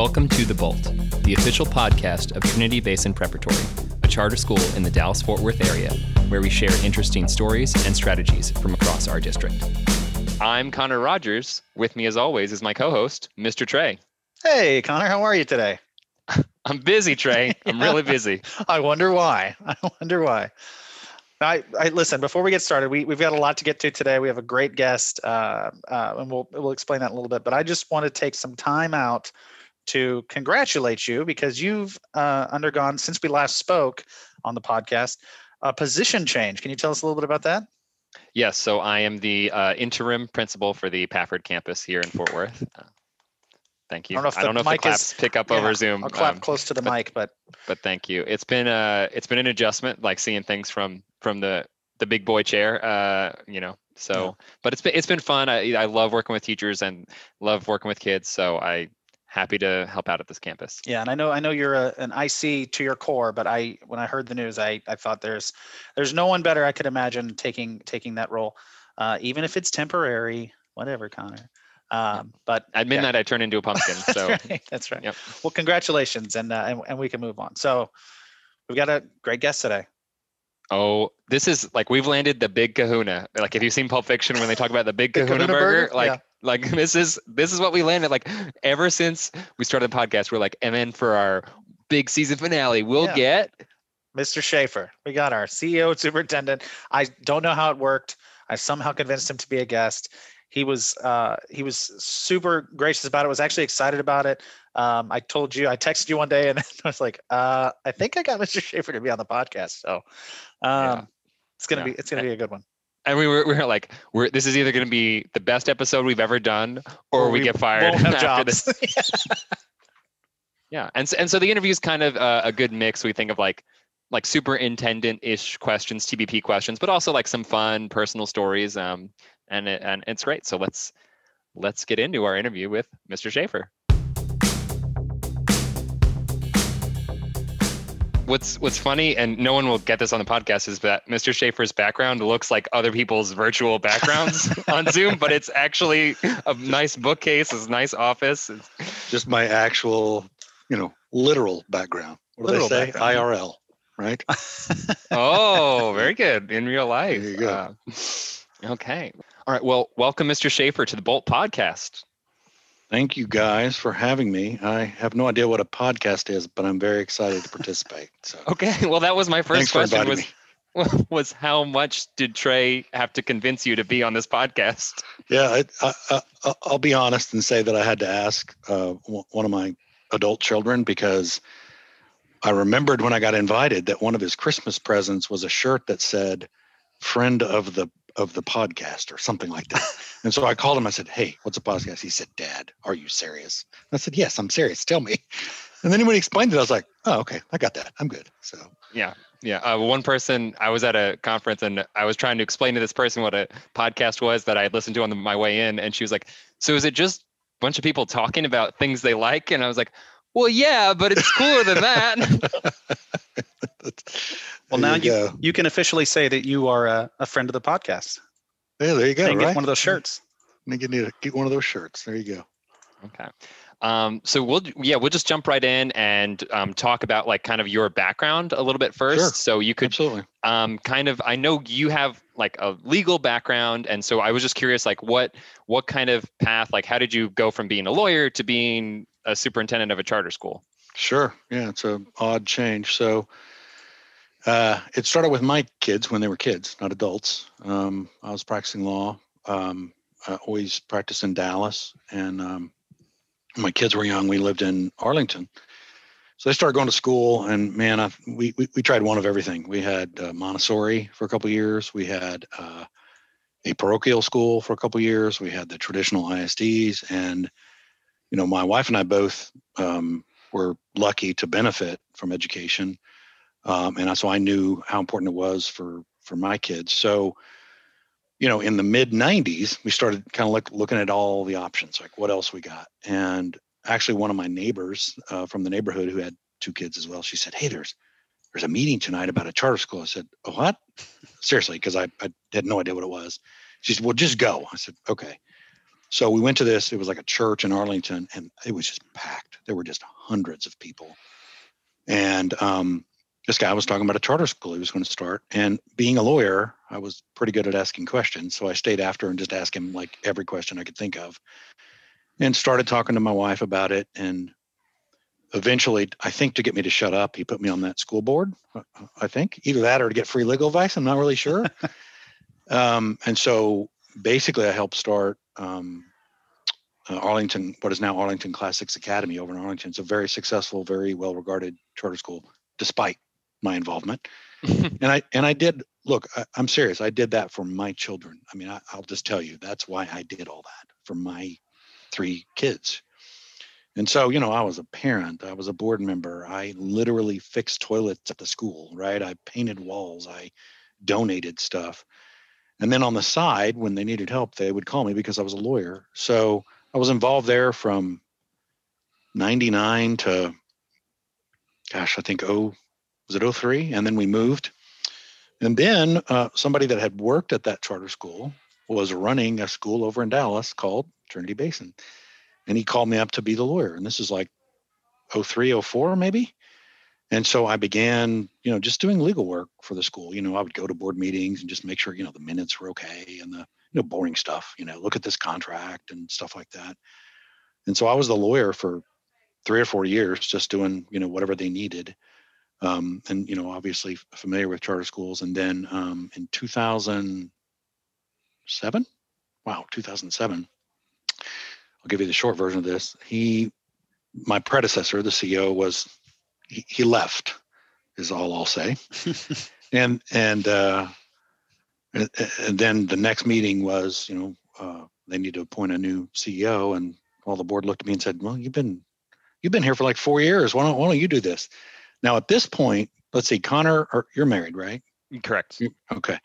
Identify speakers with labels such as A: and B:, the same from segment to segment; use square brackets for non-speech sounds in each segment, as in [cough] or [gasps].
A: Welcome to The Bolt, the official podcast of Trinity Basin Preparatory, a charter school in the Dallas Fort Worth area where we share interesting stories and strategies from across our district. I'm Conor Rogers. With me, as always, is my co host, Mr. Trey.
B: Hey, Conor, how are you today? [laughs]
A: I'm busy, Trey. I'm really busy. [laughs]
B: I wonder why. [laughs] I wonder why. I, I listen. Before we get started, we we've got a lot to get to today. We have a great guest, uh, uh, and we'll we'll explain that in a little bit. But I just want to take some time out to congratulate you because you've uh, undergone since we last spoke on the podcast a position change. Can you tell us a little bit about that?
A: Yes. So I am the uh, interim principal for the Pafford campus here in Fort Worth. Uh, thank you.
B: I don't know if the
A: don't know if the
B: mic
A: claps
B: is-
A: pick up
B: Yeah,
A: over Zoom.
B: I'll clap
A: um,
B: close to the
A: but-
B: mic, but
A: but thank you. It's been uh it's been an adjustment, like seeing things from from the the big boy chair. Uh, you know. So, but it's been it's been fun. I I love working with teachers and love working with kids. So I happy to help out at this campus.
B: yeah, and I know I know you're a, an IC to your core, but I when I heard the news, I I thought there's there's no one better I could imagine taking taking that role, uh, even if it's temporary, whatever, Conor. Um, but
A: At
B: yeah.
A: midnight, I turn into a pumpkin. [laughs]
B: That's
A: So
B: right. That's right.
A: yep.
B: Well, congratulations, and, uh, and and we can move on. So we've got a great guest today.
A: Oh, this is like we've landed the big kahuna. Like if you've seen Pulp Fiction when they talk about the big
B: The
A: kahuna,
B: kahuna
A: burger,
B: burger?
A: like
B: Yeah.
A: like [laughs] this is this is what we landed. Like ever since we started the podcast, we're like, and then for our big season finale, we'll
B: Yeah.
A: get
B: Mr. Shaffer. We got our CEO superintendent. I don't know how it worked. I somehow convinced him to be a guest. He was uh, he was super gracious about it. Was actually excited about it. Um, I told you, I texted you one day, and [laughs] I was like, uh, I think I got Mr. Shaffer to be on the podcast. So um,
A: Yeah.
B: it's gonna
A: Yeah.
B: be it's gonna be a good one.
A: and we were, we were like, we're this is either going to be the best episode we've ever done, or,
B: Or
A: we,
B: we
A: get fired [laughs] after
B: jobs. [laughs]
A: this. Yeah, and so, and so the interview is kind of uh, a good mix. We think of like like superintendent-ish questions, TBP questions, but also like some fun personal stories. Um, and it, and it's great. So let's let's get into our interview with Mr. Shaffer. What's what's funny, and no one will get this on the podcast, is that Mr. Shaffer's background looks like other people's virtual backgrounds [laughs] on Zoom, but it's actually a nice bookcase, it's a nice office. It's,
C: just my actual, you know, literal background. What do
B: Literal
C: they say?
B: background.
C: IRL, right?
A: Oh, [laughs] very good. In real life.
C: There you go.
A: Uh, okay. All right. Well, welcome, Mr. Shaffer, to the Bolt Podcast.
C: Thank you guys for having me. I have no idea what a podcast is, but I'm very excited to [laughs] participate. So
A: Okay. Well, that was my first
C: thanks
A: question. Was
C: me. [laughs]
A: was how much did Trey have to convince you to be on this podcast?
C: Yeah, I, I, I, I'll be honest and say that I had to ask uh, one of my adult children because I remembered when I got invited that one of his Christmas presents was a shirt that said "friend of the of the podcast" or something like that. and so I called him. I said, "Hey, what's a podcast?" He said, "Dad, are you serious?" I said, "Yes, I'm serious. Tell me." And then when he explained it, I was like, "Oh, okay, I got that. I'm good." So
A: Yeah. Yeah. Uh, one person, I was at a conference and I was trying to explain to this person what a podcast was that I had listened to on the, my way in. And she was like, So is it just a bunch of people talking about things they like? And I was like, Well, yeah, but it's cooler than that. [laughs]
B: Well, now
C: you
B: you you can officially say that you are a, a friend of the podcast.
C: Yeah, there you go.
B: and get one of those shirts.
C: I think you need to get one of those shirts. There you go.
A: Okay. Um, so we'll yeah we'll just jump right in and um, talk about like kind of your background a little bit first.
C: Sure.
A: So you could
C: Absolutely.
A: um, kind of I know you have like a legal background, and so I was just curious like what what kind of path like how did you go from being a lawyer to being a superintendent of a charter school?
C: Sure. Yeah, it's a odd change. So uh, it started with my kids when they were kids, not adults. Um, I was practicing law. Um, I always practiced in Dallas, and um, my kids were young. We lived in Arlington, so they started going to school. And man, I, we, we we tried one of everything. We had uh, Montessori for a couple years. We had uh, a parochial school for a couple years. We had the traditional ISDs, and you know, my wife and I both um, were lucky to benefit from education, um, and so I knew how important it was for for my kids. So, you know, in the mid '90s, we started kind of look, looking at all the options, like what else we got. And actually, one of my neighbors uh, from the neighborhood who had two kids as well, she said, "Hey, there's there's a meeting tonight about a charter school." I said, "Oh, what?" Seriously, because I, I had no idea what it was. She said, "Well, just go." I said, "Okay." So we went to this. It was like a church in Arlington, and it was just packed. There were just hundreds of people, and um, this guy was talking about a charter school he was going to start. And being a lawyer, I was pretty good at asking questions, so I stayed after and just asked him like every question I could think of, and started talking to my wife about it. And eventually, I think to get me to shut up, he put me on that school board. I think either that or to get free legal advice. I'm not really sure. [laughs] um, and so basically, I helped start um, uh, Arlington, what is now Arlington Classics Academy over in Arlington. It's a very successful, very well regarded charter school, despite my involvement. [laughs] and I and I did look. I, am serious. I did that for my children. I mean, I, I'll just tell you that's why I did all that for my three kids. And so, you know, I was a parent, I was a board member. I literally fixed toilets at the school, right? I painted walls, I donated stuff. And then on the side, when they needed help, they would call me because I was a lawyer. So I was involved there from 99 to, gosh, I think, oh, was it 03? And then we moved. And then uh, somebody that had worked at that charter school was running a school over in Dallas called Trinity Basin. And he called me up to be the lawyer. And this is like 03, 04, maybe. And so I began, you know, just doing legal work for the school. You know, I would go to board meetings and just make sure, you know, the minutes were okay and the, you know, boring stuff, you know, look at this contract and stuff like that. And so I was the lawyer for three or four years, just doing, you know, whatever they needed. Um, and, you know, obviously familiar with charter schools. And then um, in 2007, wow, 2007, I'll give you the short version of this. He, my predecessor, the CEO, was he, he left, is all I'll say. [laughs] and and uh, and, and then the next meeting was, you know, uh, they need to appoint a new CEO, and all the board looked at me and said, "Well, you've been you've been here for like four years. Why don't why don't you do this?" Now at this point, let's see, Conor, or, you're married, right?
A: Correct.
C: Okay.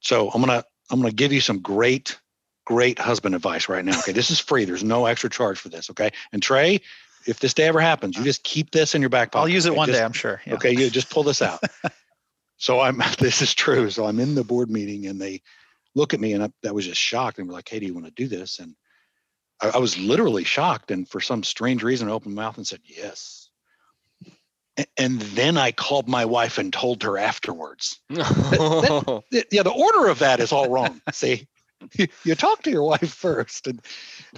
C: So I'm gonna I'm gonna give you some great great husband advice right now. Okay, this is free. There's no extra charge for this. Okay, and Trey, if this day ever happens, you just keep this in your back pocket.
B: I'll use it
C: okay?
B: one
C: just,
B: day, I'm sure.
C: Yeah. Okay, you just pull this out. [laughs] so I'm. [laughs] This is true. So I'm in the board meeting, and they look at me, and I, that was just shocked, and were like, "Hey, do you want to do this?" And I, I was literally shocked, and for some strange reason, I opened my mouth and said yes. And then I called my wife and told her afterwards. [laughs] that, that, yeah, the order of that is all wrong. [laughs] See, you, you talk to your wife first and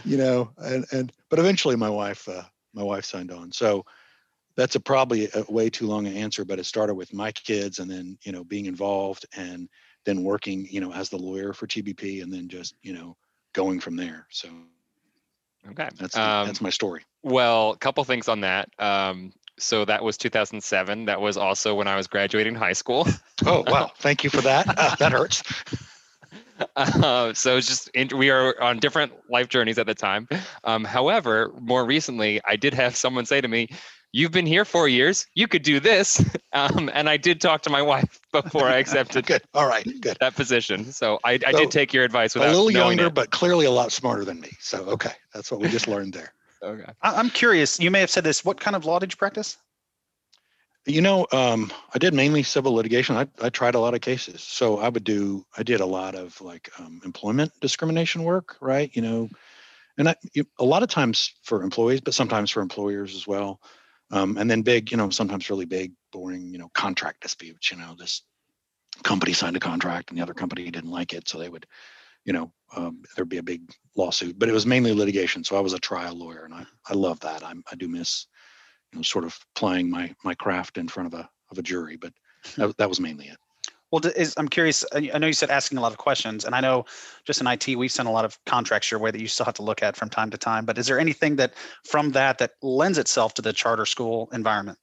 C: you know and and but eventually my wife uh, my wife signed on. So that's a probably a way too long an answer but it started with my kids and then you know being involved and then working you know as the lawyer for tbp and then just you know going from there. So
A: okay.
C: that's um, that's my story.
A: well a couple things on that. Um, so that was 2007 that was also when i was graduating high school [laughs]
C: oh wow thank you for that uh, that hurts [laughs]
A: uh, so it's just we are on different life journeys at the time. Um, however, more recently, I did have someone say to me, "You've been here four years. You could do this." [laughs] Um, and I did talk to my wife before I accepted.
C: good. All right. Good.
A: That position. So I, I so, did take your advice. Without
C: a little younger,
A: it.
C: but clearly a lot smarter than me. So okay, that's what we just learned there.
A: Okay.
B: I'm curious. You may have said this. What kind of law did you practice?
C: You know, um, I did mainly civil litigation. I, I tried a lot of cases. So I would do, I did a lot of like um, employment discrimination work, right? You know, and I, you, a lot of times for employees, but sometimes for employers as well. Um, and then big, you know, sometimes really big, boring, you know, contract disputes. You know, this company signed a contract and the other company didn't like it, so they would, you know, um, there'd be a big lawsuit. But it was mainly litigation, so I was a trial lawyer, and I I love that. I'm, I do miss you know, sort of playing my my craft in front of a of a jury. But that, that was mainly it.
B: Well, is, I'm curious. I know you said asking a lot of questions, and I know just in IT we've sent a lot of contracts your way that you still have to look at from time to time. But is there anything that from that that lends itself to the charter school environment?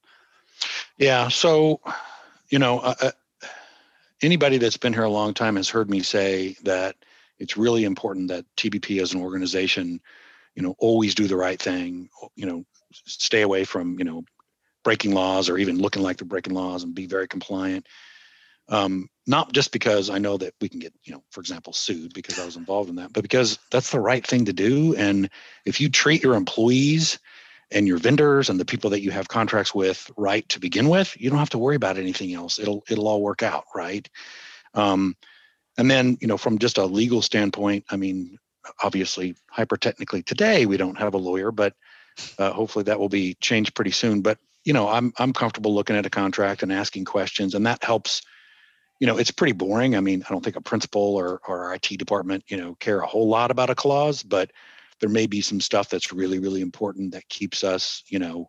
C: Yeah. So, you know, uh, uh anybody that's been here a long time has heard me say that it's really important that TBP as an organization, you know, always do the right thing. You know, stay away from you know breaking laws or even looking like they're breaking laws and be very compliant. Um, not just because I know that we can get, you know, for example, sued because I was involved in that, but because that's the right thing to do. And if you treat your employees and your vendors and the people that you have contracts with right to begin with, you don't have to worry about anything else. It'll it'll all work out, right? Um, and then, you know, from just a legal standpoint, I mean, obviously, hyper technically today, we don't have a lawyer, but uh, hopefully that will be changed pretty soon. But you know, I'm I'm comfortable looking at a contract and asking questions, and that helps. You know, it's pretty boring. I mean, I don't think a principal or or IT department, you know, care a whole lot about a clause, but there may be some stuff that's really really important that keeps us, you know,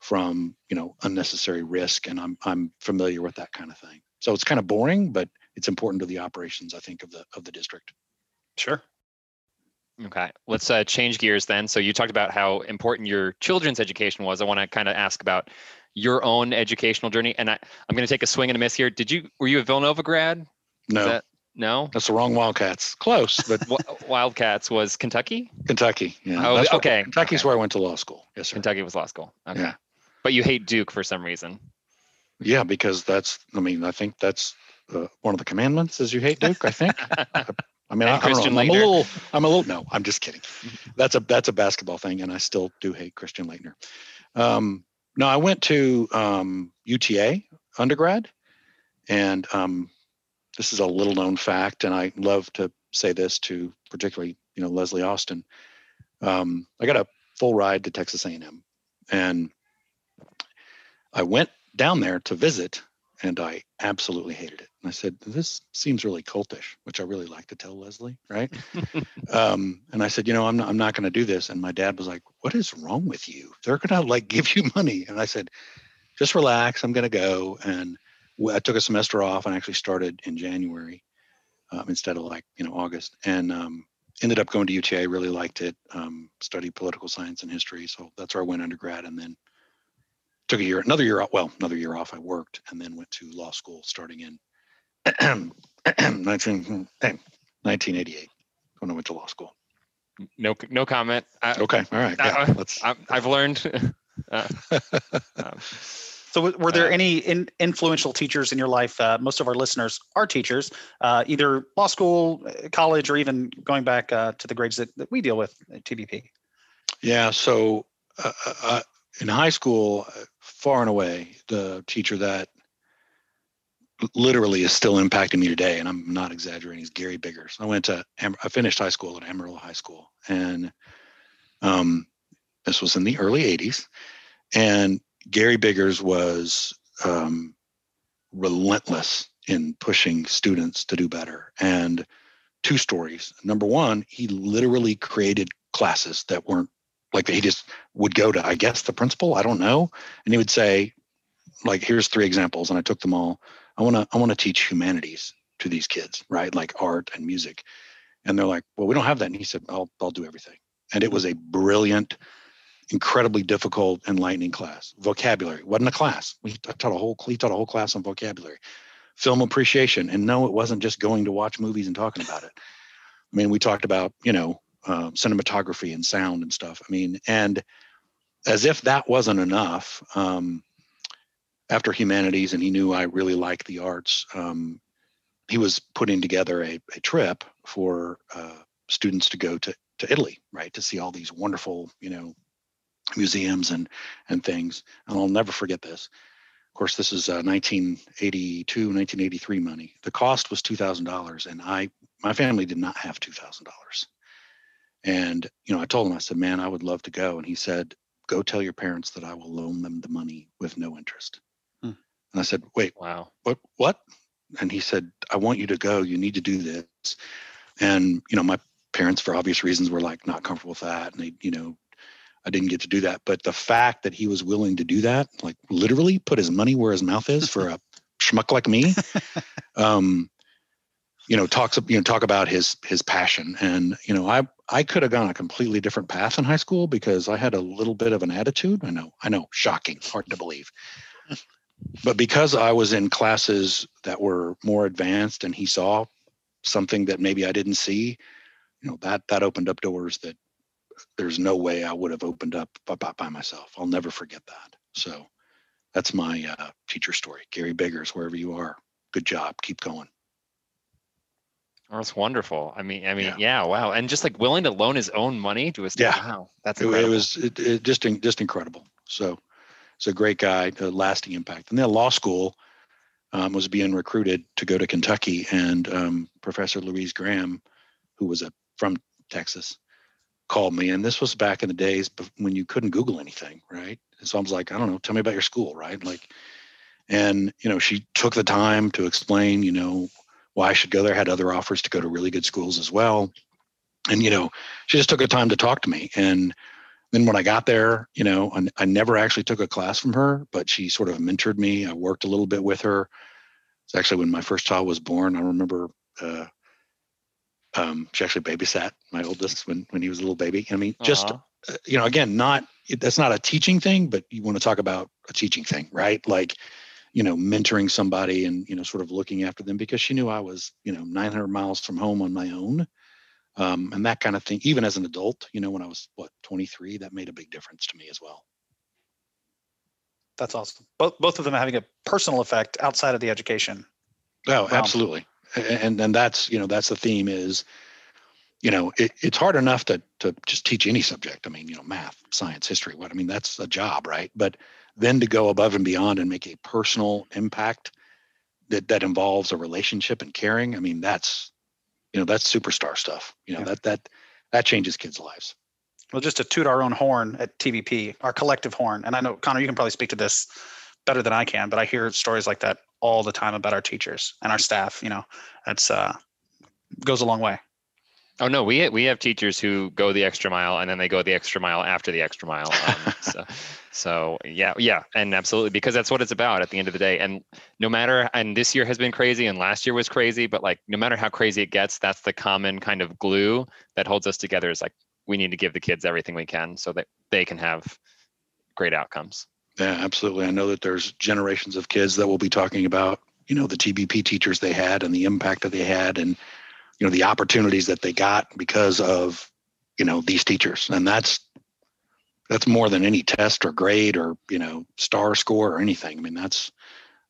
C: from you know unnecessary risk, and I'm I'm familiar with that kind of thing. So it's kind of boring, but it's important to the operations, I think, of the of the district.
B: Sure.
A: Okay, let's uh, change gears then. So you talked about how important your children's education was. I want to kind of ask about your own educational journey, and I, I'm going to take a swing and a miss here. Did you were you a Villanova grad?
C: No,
A: that, no,
C: that's the wrong Wildcats. Close, but [laughs]
A: Wildcats was Kentucky.
C: Kentucky. Yeah.
A: Oh, okay.
C: Where, Kentucky's
A: okay.
C: where I went to law school. Yes, sir.
A: Kentucky was law school. Okay.
C: Yeah.
A: But you hate Duke for some reason.
C: Yeah, because that's. I mean, I think that's uh, one of the commandments is you hate Duke. I think. [laughs] I mean, I, I. I'm a little. I'm a little. No, I'm just kidding. [laughs] That's a that's a basketball thing, and I still do hate Christian Laettner. Um, no, I went to um, UTA undergrad, and um, this is a little known fact, and I love to say this to particularly you know Leslie Austin. Um, I got a full ride to Texas A&M, and I went down there to visit and I absolutely hated it. And I said, "This seems really cultish," which I really like to tell Leslie, right? [laughs] um, and I said, "You know, I'm not, I'm not going to do this." And my dad was like, "What is wrong with you? They're going to like [laughs] give you money." And I said, "Just relax. I'm going to go." And I took a semester off and actually started in January um, instead of like you know August, and um, ended up going to UTA. Really liked it. Um, studied political science and history, so that's where I went undergrad, and then took a year, another year off. Well, another year off. I worked and then went to law school starting in [clears throat] 19, 1988 when I went to law school.
A: No, no comment.
C: I, okay, all right. Yeah,
A: let's. I, have learned. [laughs] Uh,
B: um, so, were there uh, any in, influential teachers in your life? Uh, most of our listeners are teachers, uh, either law school, uh, college, or even going back uh, to the grades that, that we deal with at TBP.
C: Yeah. So, in high school, far and away, the teacher that literally is still impacting me today, and I'm not exaggerating, is Gary Biggers. I went to, I finished high school at Amarillo High School, and um, this was in the early 80s. And Gary Biggers was um, relentless in pushing students to do better. And two stories. Number one, he literally created classes that weren't like he just would go to, I guess, the principal. I don't know. And he would say, like, here's three examples. And I took them all. I want to, I want to teach humanities to these kids, right? Like art and music. And they're like, well, we don't have that. And he said, I'll, I'll do everything. And it was a brilliant, incredibly difficult, enlightening class. Vocabulary wasn't a class. We taught a whole, he taught a whole class on vocabulary, film appreciation. And no, it wasn't just going to watch movies and talking about it. I mean, we talked about, you know, uh, cinematography and sound and stuff. I mean, and as if that wasn't enough, um, after humanities, and he knew I really liked the arts, um, he was putting together a, a trip for uh, students to go to, to Italy, right, to see all these wonderful, you know, museums and and things. And I'll never forget this. Of course, this is uh, 1982, 1983 money. The cost was two thousand dollars, and I my family did not have two thousand dollars. And, you know, I told him, I said, man, I would love to go. And he said, go tell your parents that I will loan them the money with no interest. Hmm. And I said, wait,
A: wow,
C: what, what? And he said, I want you to go. You need to do this. And, you know, my parents, for obvious reasons, were like not comfortable with that. And they, you know, I didn't get to do that. But the fact that he was willing to do that, like literally put his money where his mouth is for a schmuck like me, [laughs] um, you know talks you know talk about his his passion and you know i i could have gone a completely different path in high school because i had a little bit of an attitude. I know i know shocking [laughs] hard to believe. But because i was in classes that were more advanced and he saw something that maybe i didn't see you know that that opened up doors that there's no way i would have opened up by, by myself. I'll never forget that. So that's my uh, teacher story. Gary biggers wherever you are good job. Keep going
A: Oh, that's wonderful. I mean, I mean, yeah. yeah. wow, and just like willing to loan his own money to a student. Yeah, wow, that's incredible.
C: it was it, it just just incredible. So, it's a great guy, a lasting impact. And then law school um, was being recruited to go to Kentucky, and um, Professor Louise Graham, who was a from Texas, called me, and this was back in the days when you couldn't Google anything, right? And so I was like, I don't know, tell me about your school, right? Like, and you know, she took the time to explain, you know, why I should go there. Had other offers to go to really good schools as well, and you know, she just took the time to talk to me. And then when I got there, you know, I, I never actually took a class from her, but she sort of mentored me. I worked a little bit with her. It's actually when my first child was born. I remember uh, um, she actually babysat my oldest when when he was a little baby. I mean, just uh-huh. uh, you know, again, not that's not a teaching thing, but you want to talk about a teaching thing, right? Like, you know, mentoring somebody and you know, sort of looking after them because she knew I was you know 900 miles from home on my own, um, and that kind of thing. Even as an adult, you know, when I was what 23, that made a big difference to me as well.
B: That's awesome. Both both of them having a personal effect outside of the education.
C: Oh, absolutely and and that's you know that's the theme is you know it, it's hard enough to to just teach any subject i mean you know math science history what i mean that's a job right but then to go above and beyond and make a personal impact that that involves a relationship and caring i mean that's you know that's superstar stuff you know yeah. that that that changes kids lives
B: well just to toot our own horn at tbp our collective horn and i know conor you can probably speak to this better than i can but i hear stories like that all the time about our teachers and our staff. You know, that's uh, goes a long way.
A: Oh no, we we have teachers who go the extra mile and then they go the extra mile after the extra mile. Um, [laughs] so, so yeah, yeah, and absolutely because that's what it's about at the end of the day. And no matter, and this year has been crazy, and last year was crazy, but like no matter how crazy it gets, that's the common kind of glue that holds us together. Is like we need to give the kids everything we can so that they can have great outcomes.
C: Yeah, absolutely. I know that there's generations of kids that will be talking about, you know, the TBP teachers they had and the impact that they had and, you know, the opportunities that they got because of, you know, these teachers. And that's that's more than any test or grade or, you know, star score or anything. I mean, that's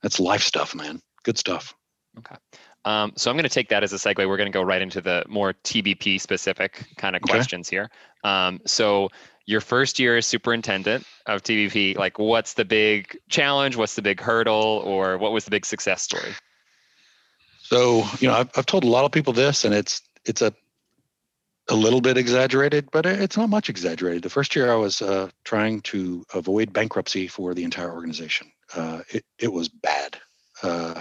C: that's life stuff, man. Good stuff.
A: Okay. Um, so I'm going to take that as a segue. We're going to go right into the more TBP specific kind of okay. questions here. Um, so your first year as superintendent of TBP, like what's the big challenge? What's the big hurdle? Or what was the big success story?
C: So, you know, I've, I've told a lot of people this and it's, it's a, a little bit exaggerated, but it's not much exaggerated. The first year I was uh, trying to avoid bankruptcy for the entire organization. Uh, it, it was bad. Uh,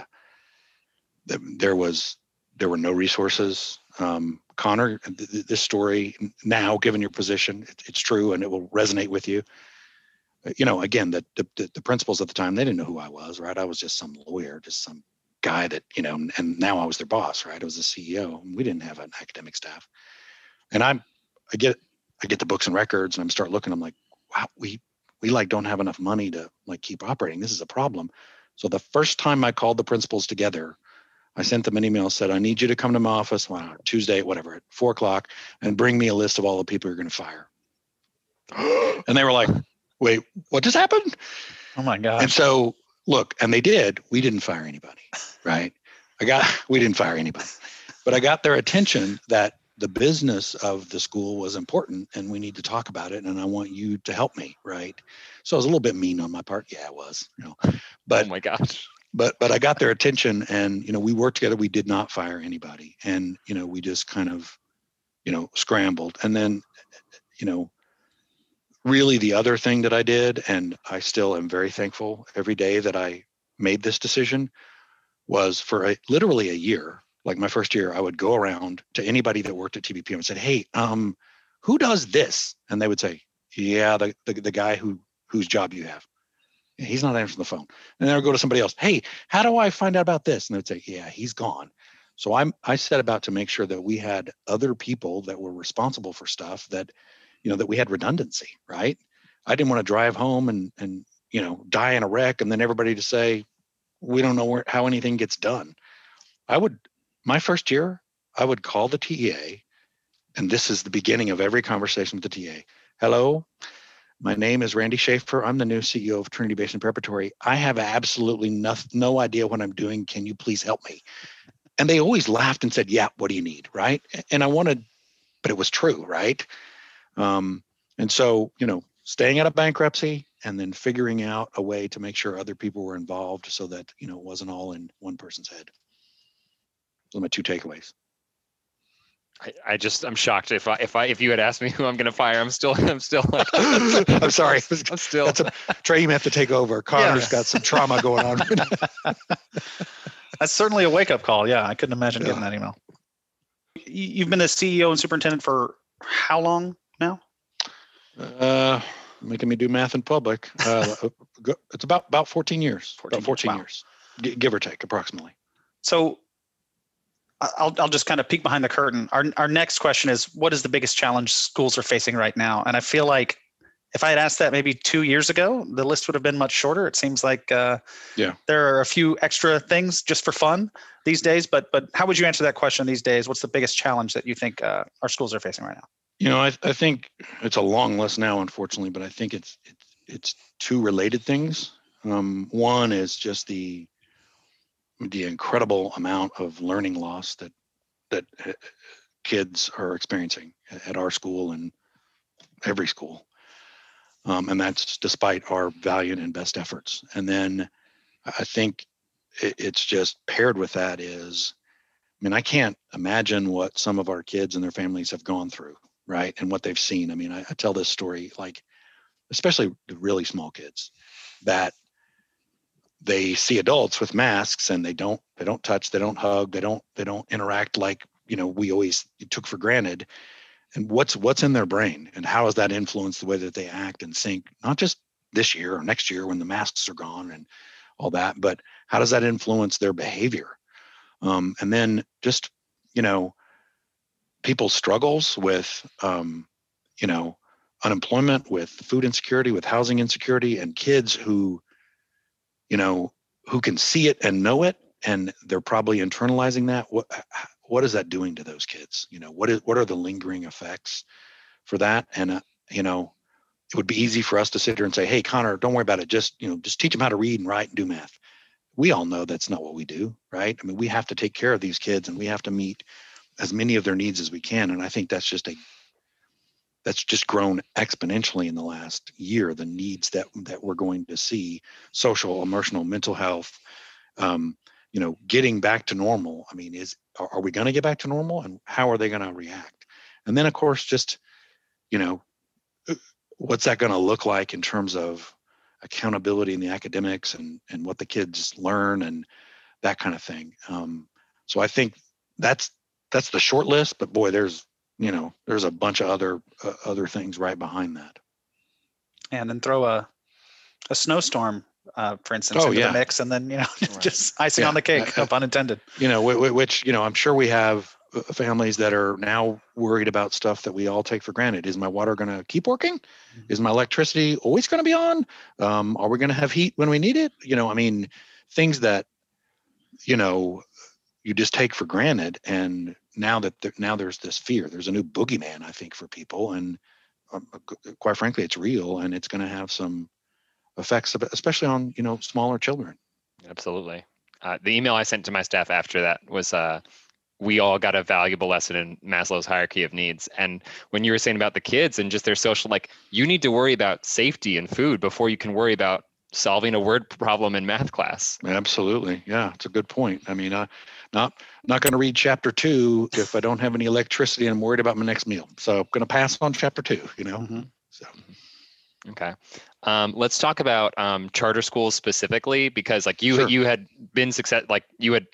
C: there was, there were no resources. Um, Conor, th- this story now, given your position, it, it's true and it will resonate with you. Uh, you know, again, the, the, the principals at the time, they didn't know who I was, right? I was just some lawyer, just some guy that, you know, and now I was their boss, right? I was the CEO. We didn't have an academic staff. And I'm, I get, I get the books and records and I'm start looking, I'm like, wow, we, we like don't have enough money to like keep operating. This is a problem. So the first time I called the principals together, I sent them an email, said, I need you to come to my office well, Tuesday, whatever, at four o'clock, and bring me a list of all the people you're going to fire. [gasps] and they were like, wait, what just happened?
B: Oh my God.
C: And so, look, and they did. We didn't fire anybody, [laughs] right? I got, [laughs] we didn't fire anybody, but I got their attention that the business of the school was important and we need to talk about it. And I want you to help me, right? So I was a little bit mean on my part. Yeah, I was, you know, but
A: oh my gosh
C: but but I got their attention, and you know we worked together. We did not fire anybody, and you know we just kind of you know scrambled, and then you know really the other thing that I did, and I still am very thankful every day that I made this decision, was for a, literally a year. Like my first year, I would go around to anybody that worked at TBPM and said, "Hey, um, who does this?" And they would say, "Yeah, the the, the guy who whose job you have." he's not answering the phone. And then I would go to somebody else. Hey, how do I find out about this? And they'd say, yeah, he's gone. So I'm I set about to make sure that we had other people that were responsible for stuff that, you know, that we had redundancy, right? I didn't want to drive home and and you know die in a wreck and then everybody to say we don't know where how anything gets done. I would my first year I would call the TEA, and this is the beginning of every conversation with the TA. Hello, my name is Randy Shaffer. I'm the new CEO of Trinity Basin Preparatory. I have absolutely no, no idea what I'm doing. Can you please help me? And they always laughed and said, Yeah, what do you need? Right. And I wanted, but it was true. Right. Um, and so, you know, staying out of bankruptcy and then figuring out a way to make sure other people were involved so that, you know, it wasn't all in one person's head. Those are my two takeaways.
A: I, I just I'm shocked if I if I if you had asked me who I'm gonna fire, I'm still I'm still like [laughs]
C: I'm sorry. [laughs]
A: I'm still
C: That's a Trey. You have to take over. Conor's
B: Yeah.
C: got some trauma going on. [laughs]
B: That's certainly a wake up call. Yeah, I couldn't imagine
C: Yeah.
B: getting that email. You've been a CEO and superintendent for how long now?
C: uh, making me do math in public. Uh, [laughs] it's about about 14 years.
B: 14
C: about 14
B: years, wow.
C: years, give or take, approximately.
B: So I'll, I'll just kind of peek behind the curtain. Our, our next question is what is the biggest challenge schools are facing right now? And I feel like if I had asked that maybe two years ago, the list would have been much shorter. It seems like uh,
C: Yeah.
B: there are a few extra things just for fun these days. But but how would you answer that question these days? What's the biggest challenge that you think uh, our schools are facing right now?
C: You know, I, I think it's a long list now, unfortunately, but I think it's it's it's two related things. Um, one is just the the incredible amount of learning loss that that uh, kids are experiencing at our school and every school, um, and that's despite our valiant and best efforts. And then I think it, it's just paired with that is, I mean, I can't imagine what some of our kids and their families have gone through right and what they've seen. I mean I, I tell this story like especially the really small kids that they see adults with masks and they don't they don't touch they don't hug they don't they don't interact like you know we always took for granted. And what's what's in their brain and how has that influenced the way that they act and think not just this year or next year when the masks are gone and all that but how does that influence their behavior? Um, and then just you know people's struggles with um, you know unemployment with food insecurity with housing insecurity and kids who you know who can see it and know it and they're probably internalizing that. What what is that doing to those kids? You know what is what are the lingering effects for that? And uh, you know it would be easy for us to sit here and say hey conor don't worry about it. Just you know just teach them how to read and write and do math. We all know that's not what we do right? I mean we have to take care of these kids and we have to meet as many of their needs as we can. And i think that's just a that's just grown exponentially in the last year the needs that that we're going to see social emotional mental health um, you know getting back to normal. I mean is are, are we going to get back to normal and how are they going to react? And then of course just you know what's that going to look like in terms of accountability in the academics and and what the kids learn and that kind of thing. Um, so i think that's that's the short list but boy there's you know there's a bunch of other uh, other things right behind that
B: And then throw a a snowstorm, uh, for instance,
C: Oh,
B: into
C: yeah.
B: the mix, and then you know [laughs]
A: Right.
B: just icing
C: Yeah.
B: on the cake, no pun intended.
C: you know wh- wh- which you know i'm sure we have uh, families that are now worried about stuff that we all take for granted is my water going to keep working is my electricity always going to be on um, are we going to have heat when we need it you know i mean things that you know you just take for granted and now that there, now there's this fear there's a new boogeyman i think for people and um, quite frankly it's real and it's going to have some effects especially on you know smaller children
A: Absolutely. Uh, the email I sent to my staff after that was uh, we all got a valuable lesson in Maslow's hierarchy of needs. And when you were saying about the kids and just their social, like you need to worry about safety and food before you can worry about solving a word problem in math class.
C: Absolutely. Yeah, it's a good point. I mean, uh, not not going to read chapter two if I don't have any electricity and I'm worried about my next meal. So I'm going to pass on chapter two. You know.
B: Mhm.
C: So
A: Okay. Um, let's talk about um, charter schools specifically because like you
C: Sure.
A: you had been success like you had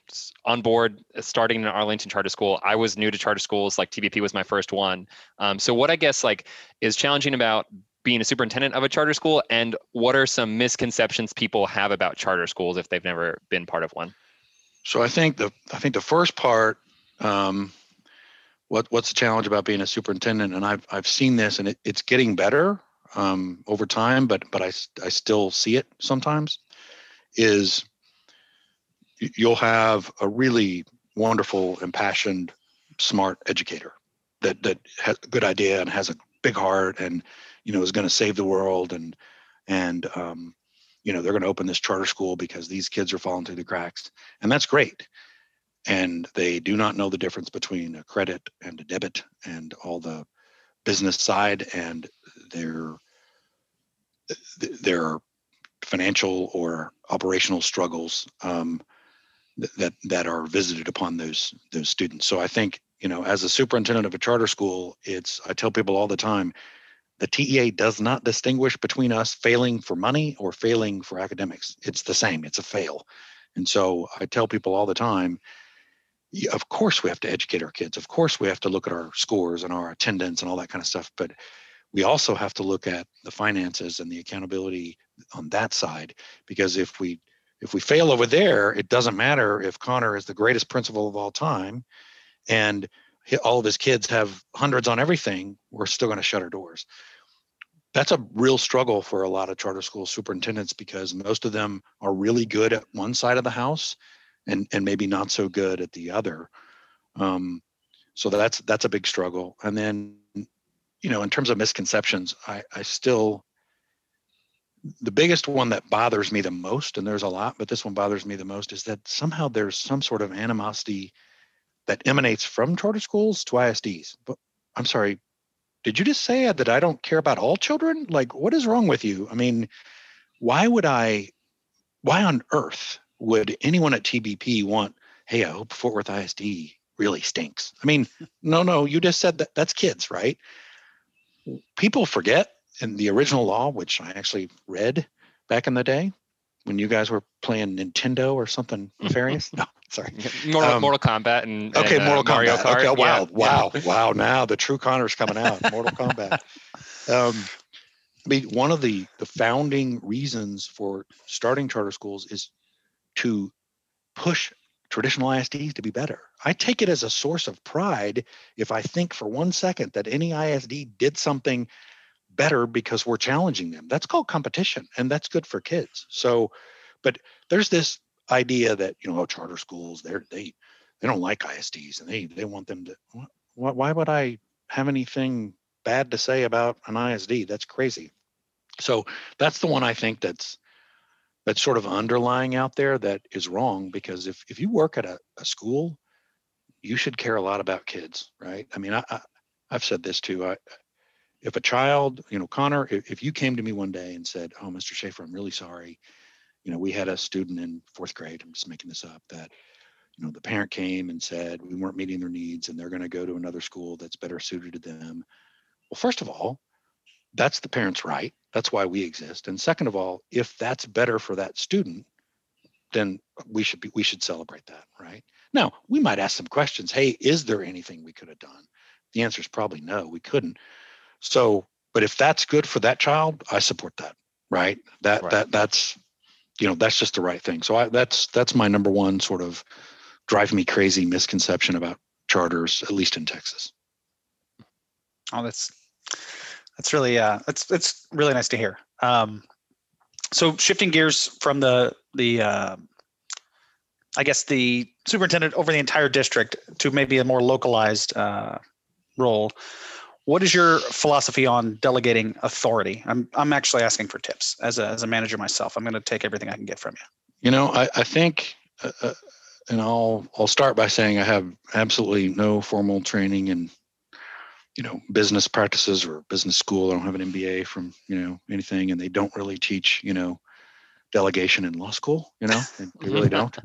A: on board uh, starting an Arlington charter school. I was new to charter schools like TBP was my first one. Um, so what I guess like is challenging about being a superintendent of a charter school and what are some misconceptions people have about charter schools if they've never been part of one?
C: So I think the I think the first part. Um, what what's the challenge about being a superintendent? And I've I've seen this, and it, it's getting better um, over time, but but I I still see it sometimes. Is you'll have a really wonderful, impassioned, smart educator that that has a good idea and has a big heart and you know is going to save the world and and um, you know they're going to open this charter school because these kids are falling through the cracks and that's great and they do not know the difference between a credit and a debit and all the business side and their their financial or operational struggles um, that that are visited upon those those students. So I think you know, as a superintendent of a charter school, it's I tell people all the time, the TEA does not distinguish between us failing for money or failing for academics. It's the same. It's a fail. And so I tell people all the time, of course we have to educate our kids. Of course we have to look at our scores and our attendance and all that kind of stuff. But we also have to look at the finances and the accountability on that side because if we if we fail over there, it doesn't matter if Conor is the greatest principal of all time and all of his kids have hundreds on everything, we're still going to shut our doors. That's a real struggle for a lot of charter school superintendents because most of them are really good at one side of the house and, and maybe not so good at the other. Um, so that's that's a big struggle. And then, you know, in terms of misconceptions, I, I still the biggest one that bothers me the most, and there's a lot, but this one bothers me the most, is that somehow there's some sort of animosity that emanates from charter schools to ISDs. But I'm sorry, did you just say that I don't care about all children? Like, what is wrong with you? I mean, why would I, why on earth would anyone at TBP want, hey, I hope Fort Worth ISD really stinks? I mean, [laughs] no, no, you just said that that's kids, right? People forget in the original law, which I actually read back in the day when you guys were playing Nintendo or something [laughs] nefarious. no, sorry.
A: Mortal, um, Mortal Kombat and
C: okay,
A: and, uh,
C: Mortal
A: Mario
C: Kombat.
A: Kart.
C: Okay, wow,
A: yeah.
C: wow, wow. Now the true Conor's coming out. Mortal Kombat. [laughs] Um, I mean, one of the the founding reasons for starting charter schools is to push traditional ISDs to be better. I take it as a source of pride if I think for one second that any ISD did something better because we're challenging them. That's called competition, and that's good for kids. So, but there's this idea that you know, oh, charter schools, they're they they don't like ISDs, and they they want them to. Why, why would I have anything bad to say about an ISD? That's crazy. So that's the one I think that's that's sort of underlying out there that is wrong because if if you work at a, a school, you should care a lot about kids, right? I mean, I, I I've said this too. I if a child, you know, Conor, if, if you came to me one day and said, "Oh, Mr. Shaffer, I'm really sorry," you know, we had a student in fourth grade. I'm just making this up that, you know, the parent came and said we weren't meeting their needs and they're going to go to another school that's better suited to them. Well, first of all, that's the parent's right. That's why we exist. And second of all, if that's better for that student, then we should be we should celebrate that, right? Now, we might ask some questions. Hey, is there anything we could have done? The answer is probably no, we couldn't. So, but if that's good for that child, I support that, right? That
A: Right.
C: that that's you know that's just the right thing. So I, that's that's my number one sort of drive me crazy misconception about charters, at least in Texas.
B: Oh, that's that's really uh that's that's really nice to hear. Um, so shifting gears from the the uh, I guess the superintendent over the entire district to maybe a more localized uh, role. What is your philosophy on delegating authority? I'm I'm actually asking for tips as a as a manager myself. I'm going to take everything I can get from you.
C: You know, I, I think, uh, uh, and I'll I'll start by saying I have absolutely no formal training in, you know, business practices or business school. I don't have an MBA from you know anything, and they don't really teach you know delegation in law school. You know, they, they really [laughs] don't.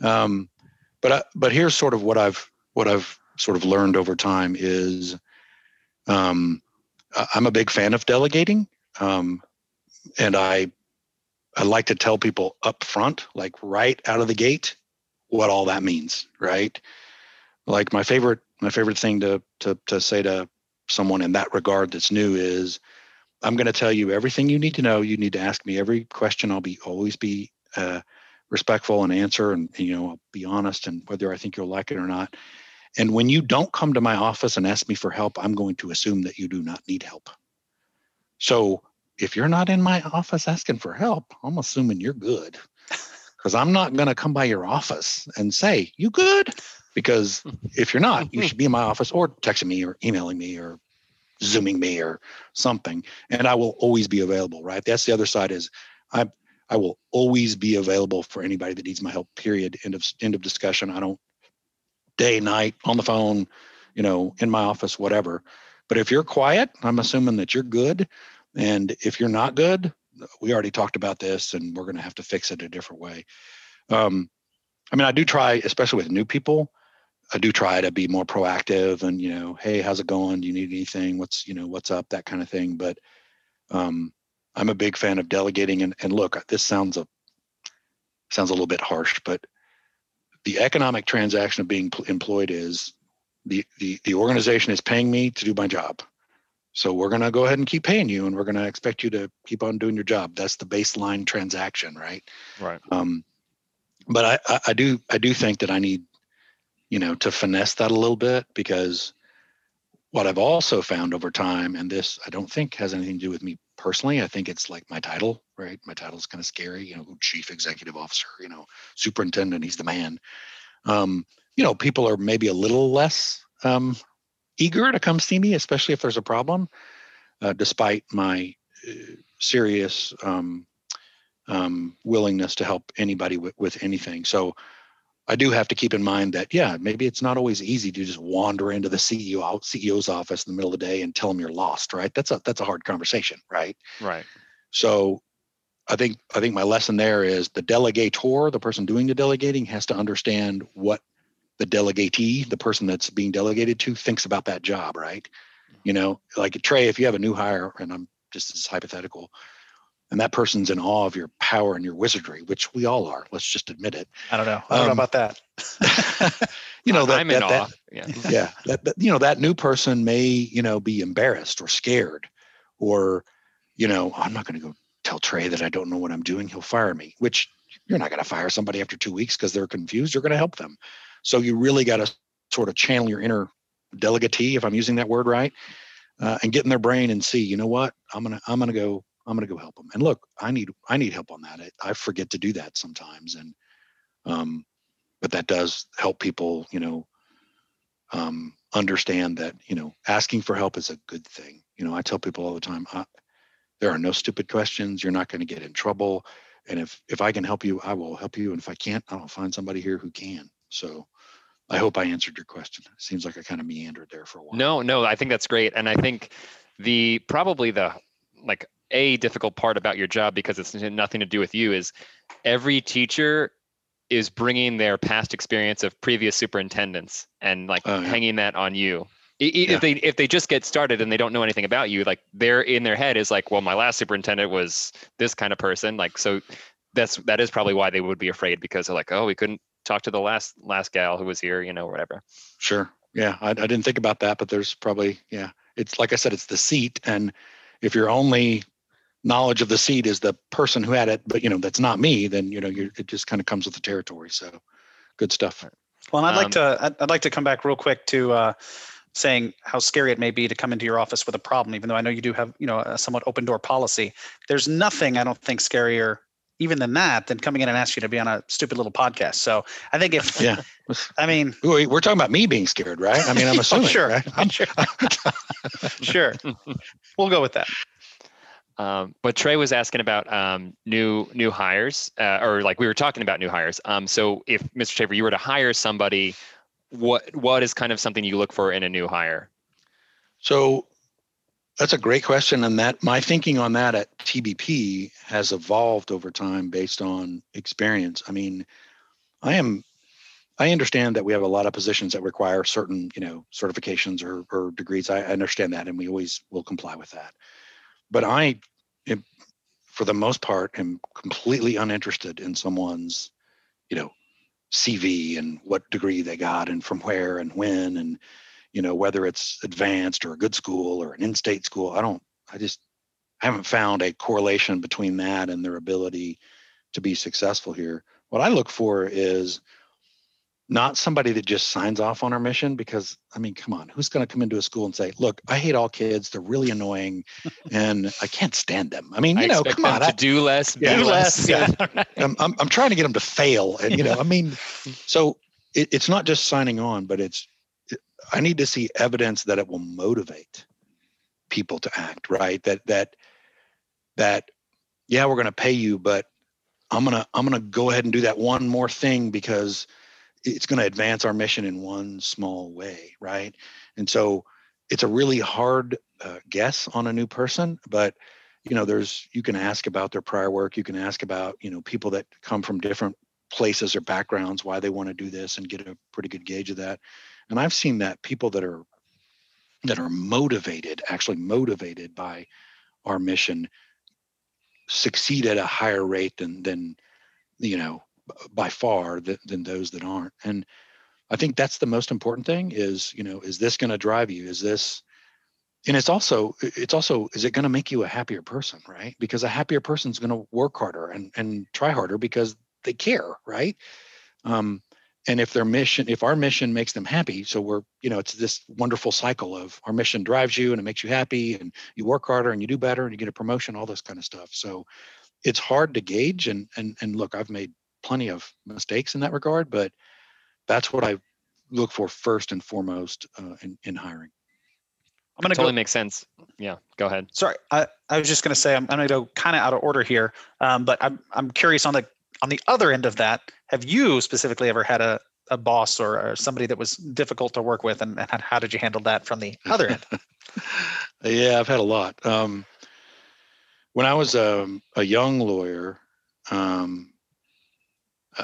C: Um, but I, but here's sort of what I've what I've sort of learned over time is, um, I'm a big fan of delegating, um, and I I like to tell people up front, like right out of the gate, what all that means, right? Like my favorite my favorite thing to to to say to someone in that regard that's new is I'm going to tell you everything you need to know. You need to ask me every question. I'll be always be uh, respectful and answer, and you know, I'll be honest and whether I think you'll like it or not. And when you don't come to my office and ask me for help, I'm going to assume that you do not need help. So if you're not in my office asking for help, I'm assuming you're good. Because I'm not going to come by your office and say, You good? Because if you're not, you should be in my office or texting me or emailing me or zooming me or something. And I will always be available, right? That's the other side is I I will always be available for anybody that needs my help, period. End of end of discussion. I don't day, night, on the phone, you know, in my office, whatever. But if you're quiet, I'm assuming that you're good. And if you're not good, we already talked about this and we're going to have to fix it a different way. Um, I mean, I do try, especially with new people. I do try to be more proactive and you know, hey, how's it going? Do you need anything? What's you know, what's up? That kind of thing. But um, I'm a big fan of delegating. And, and look, this sounds a sounds a little bit harsh, but the economic transaction of being employed is the, the the organization is paying me to do my job. So we're going to go ahead and keep paying you, and we're going to expect you to keep on doing your job. That's the baseline transaction, right?
A: Right.
C: Um, but I, I, I do I do think that I need, you know, to finesse that a little bit because what I've also found over time, and this I don't think has anything to do with me personally. I think it's like my title, right? My title is kind of scary, you know, chief executive officer, you know, superintendent, he's the man. Um, you know, people are maybe a little less um, eager to come see me, especially if there's a problem, uh, despite my uh, serious um, um, willingness to help anybody with, with anything. So I do have to keep in mind that, yeah, maybe it's not always easy to just wander into the CEO CEO's office in the middle of the day and tell them you're lost, right? That's a that's a hard conversation, right?
A: Right.
C: So I think I think my lesson there is the delegator, the person doing the delegating, has to understand what the delegatee, the person that's being delegated to, thinks about that job, right? Mm-hmm. You know, like Trey, if you have a new hire, and I'm just as hypothetical, and that person's in awe of your power and your wizardry, which we all are. Let's just admit it.
B: I don't know. I don't um, know about that. [laughs]
C: you know, that,
A: I'm
C: that,
A: in
C: that,
A: awe. Yeah. [laughs]
C: yeah. That, that, you know, that new person may, you know, be embarrassed or scared or, you know, I'm not going to go tell Trey that I don't know what I'm doing. He'll fire me, which you're not going to fire somebody after two weeks because they're confused. You're going to help them. So you really got to sort of channel your inner delegatee, if I'm using that word right, uh, and get in their brain and see, you know what, I'm gonna, I'm gonna go I'm going to go help them. And look, I need I need help on that. I, I forget to do that sometimes, and um, but that does help people, you know, um, understand that you know asking for help is a good thing. You know, I tell people all the time, there are no stupid questions. You're not going to get in trouble, and if if I can help you, I will help you. And if I can't, I'll find somebody here who can. So. I hope I answered your question. It seems like I kind of meandered there for a while.
A: No, no, I think that's great. And I think the probably the like a difficult part about your job because it's nothing to do with you is every teacher is bringing their past experience of previous superintendents and like oh, yeah. hanging that on you if yeah. they if they just get started and they don't know anything about you like they're in their head is like well my last superintendent was this kind of person like so that's that is probably why they would be afraid because they're like oh we couldn't talk to the last last gal who was here you know whatever
C: sure yeah I, I didn't think about that but there's probably yeah it's like i said it's the seat and if you're only knowledge of the seed is the person who had it, but you know that's not me. Then you know it just kind of comes with the territory. So good stuff.
B: Well, and I'd like um, to I'd, I'd, like to come back real quick to uh, saying how scary it may be to come into your office with a problem, even though I know you do have you know a somewhat open door policy. There's nothing I don't think scarier even than that than coming in and asking you to be on a stupid little podcast. So I think if
C: yeah,
B: I mean [laughs]
C: we're talking about me being scared, right? I mean I'm [laughs] assuming.
B: oh, sure,
C: right?
B: I'm [laughs] sure. sure, we'll go with that.
A: Um, but Trey was asking about um, new new hires, uh, or like we were talking about new hires. Um, so if Mr. Shaffer, you were to hire somebody, what what is kind of something you look for in a new hire?
C: So that's a great question, and that my thinking on that at TBP has evolved over time based on experience. I mean, I am I understand that we have a lot of positions that require certain, you know, certifications or, or degrees. I understand that, and we always will comply with that but I, am, for the most part, am completely uninterested in someone's, you know, CV and what degree they got and from where and when and, you know, whether it's advanced or a good school or an in-state school. I don't. I just haven't found a correlation between that and their ability to be successful here. What I look for is not somebody that just signs off on our mission because i mean come on who's going to come into a school and say look i hate all kids they're really annoying [laughs] and i can't stand them. I mean you
A: I
C: know come on
A: to I, do less
C: yeah,
A: do less,
C: yeah. [laughs] I'm, I'm, I'm trying to get them to fail and you know i mean [laughs] so it, it's not just signing on but it's it, i need to see evidence that it will motivate people to act right? That that that yeah we're going to pay you but i'm going to i'm going to go ahead and do that one more thing because it's going to advance our mission in one small way, right? And so it's a really hard uh, guess on a new person, but you know, there's you can ask about their prior work, you can ask about you know people that come from different places or backgrounds why they want to do this and get a pretty good gauge of that and i've seen that people that are that are motivated actually motivated by our mission succeed at a higher rate than than you know by far than, those that aren't. And i think that's the most important thing is you know is this going to drive you? Is this and it's also it's also is it going to make you a happier person right? Because a happier person is going to work harder and and try harder because they care right? Um and if their mission if our mission makes them happy so we're you know it's this wonderful cycle of our mission drives you and it makes you happy and you work harder and you do better and you get a promotion all this kind of stuff. So it's hard to gauge and and and look i've made plenty of mistakes in that regard but that's what i look for first and foremost uh, in, in hiring
B: I'm going to
A: totally
B: go.
A: makes sense. Yeah, go ahead.
B: Sorry, I, I was just going to say I'm, I'm going to go kind of out of order here, um, but I'm I'm curious on the on the other end of that. Have you specifically ever had a, a boss or, or somebody that was difficult to work with, and, and how did you handle that from the other end? [laughs]
C: yeah, I've had a lot. Um, when I was um, a young lawyer, um,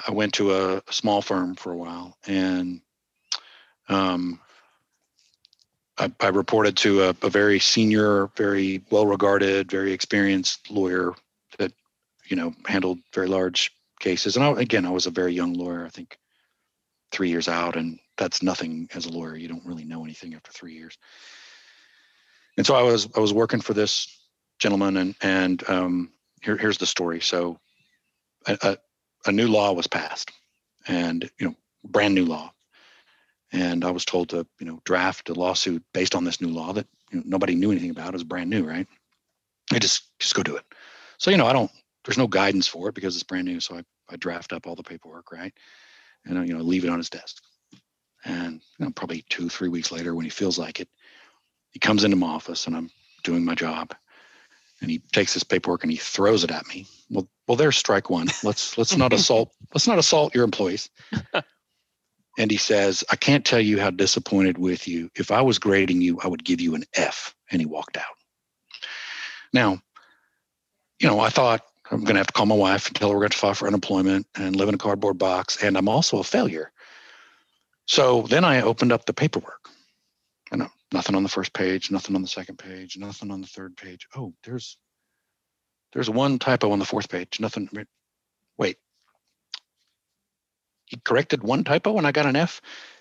C: I went to a, small firm for a while, and um, I, I reported to a, a very senior, very well-regarded, very experienced lawyer that you know handled very large cases. And I, again, I was a very young lawyer. I think three years out, and that's nothing as a lawyer. You don't really know anything after three years. And so I was I was working for this gentleman, and and um, here, here's the story. So a, a, new law was passed, and you know, brand new law and I was told to, you know, draft a lawsuit based on this new law that you know, nobody knew anything about. It was brand new, right? I just just go do it. So you know, I don't. There's no guidance for it because it's brand new. So I, I draft up all the paperwork, right, and I, you know, leave it on his desk. And you know, probably two, three weeks later, when he feels like it, he comes into my office, and I'm doing my job, and he takes this paperwork and he throws it at me. Well, there's strike one. Let's let's not [laughs] assault. Let's not assault your employees [laughs] and he says, I can't tell you how disappointed with you. If I was grading you, I would give you an F. And he walked out. Now, you know, I thought I'm going to have to call my wife and tell her we're going to file for unemployment and live in a cardboard box, and I'm also a failure. So then I opened up the paperwork. And uh, nothing on the first page, nothing on the second page, nothing on the third page. Oh, there's there's one typo on the fourth page. Nothing. Wait, he corrected one typo and I got an F.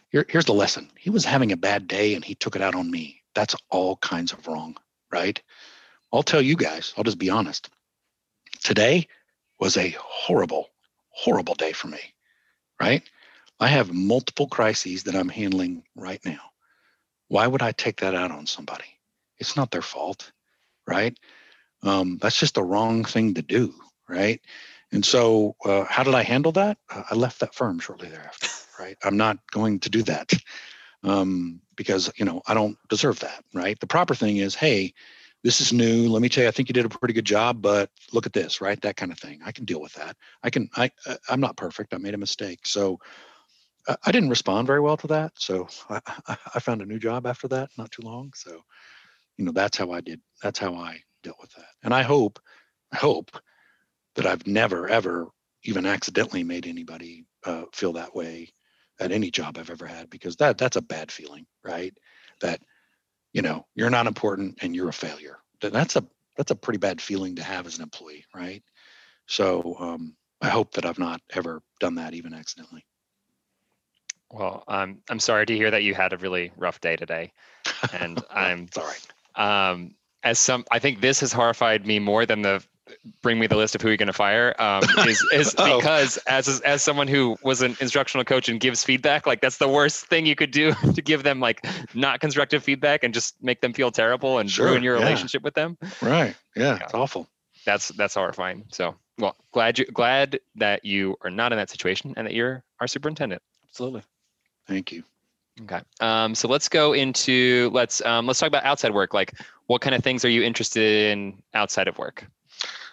C: Here, here's the lesson. He was having a bad day and he took it out on me. That's all kinds of wrong, right? I'll tell you guys, I'll just be honest. Today was a horrible, horrible day for me, right? I have multiple crises that I'm handling right now. Why would I take that out on somebody? It's not their fault, right? Um, that's just the wrong thing to do, right? And so, uh, how did I handle that? Uh, I left that firm shortly thereafter. Right, I'm not going to do that um, because you know I don't deserve that. Right, the proper thing is, hey, this is new. Let me tell you, I think you did a pretty good job, but look at this, right? That kind of thing. I can deal with that. I can. I uh, I'm not perfect. I made a mistake, so uh, I didn't respond very well to that. So [laughs] I, I found a new job after that, not too long. So, you know, that's how I did. That's how I dealt with that. And I hope, I hope that I've never ever even accidentally made anybody uh, feel that way at any job I've ever had because that that's a bad feeling, right? That you know you're not important and you're a failure. That's a that's a pretty bad feeling to have as an employee, right? So um, I hope that I've not ever done that even accidentally.
A: Well, I'm I'm sorry to hear that you had a really rough day today, and [laughs] I'm
C: sorry.
A: Um, as some, I think this has horrified me more than the bring me the list of who you're going to fire um, is, is [laughs] oh. because as as someone who was an instructional coach and gives feedback like that's the worst thing you could do [laughs] to give them like not constructive feedback and just make them feel terrible and sure, ruin your yeah. relationship with them.
C: Right yeah, yeah, it's awful.
A: That's that's horrifying. So well glad you glad that you are not in that situation and that you're our superintendent.
B: Absolutely.
C: Thank you
A: okay um, so let's go into let's um, let's talk about outside work like what kind of things are you interested in outside of work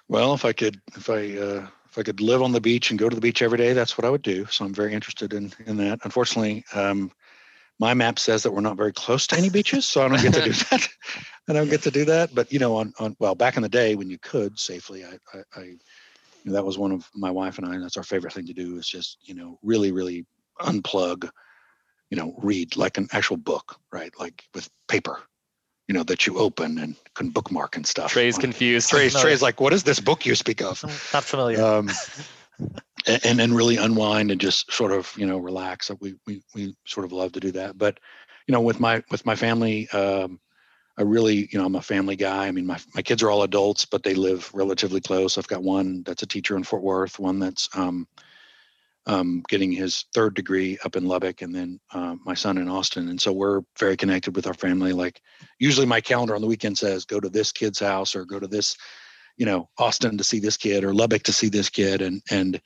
C: well, if I could, if I uh, if I could live on the beach and go to the beach every day, that's what I would do. So I'm very interested in in that. Unfortunately, um, my map says that we're not very close to any beaches, so I don't get to do [laughs] that. I don't get to do that. But you know, on on well, back in the day when you could safely, I I, I you know, that was one of my wife and I. That's our favorite thing to do is just you know really really unplug, you know, read like an actual book, right? Like with paper, you know, that you open and can bookmark and stuff.
A: Trey's confused.
C: Trey's,
B: Familiar.
C: Trey's like, what is this book you speak of?
B: I'm not familiar.
C: Um, [laughs] a- and then really unwind and just sort of you know relax. We we we sort of love to do that. But you know, with my with my family, um, I really you know I'm a family guy. I mean, my my kids are all adults, but they live relatively close. I've got one that's a teacher in Fort Worth, one that's um, um, getting his third degree up in Lubbock, and then uh, my son in Austin. And so we're very connected with our family. Like usually, my calendar on the weekend says go to this kid's house or go to this, you know, Austin to see this kid or Lubbock to see this kid, and and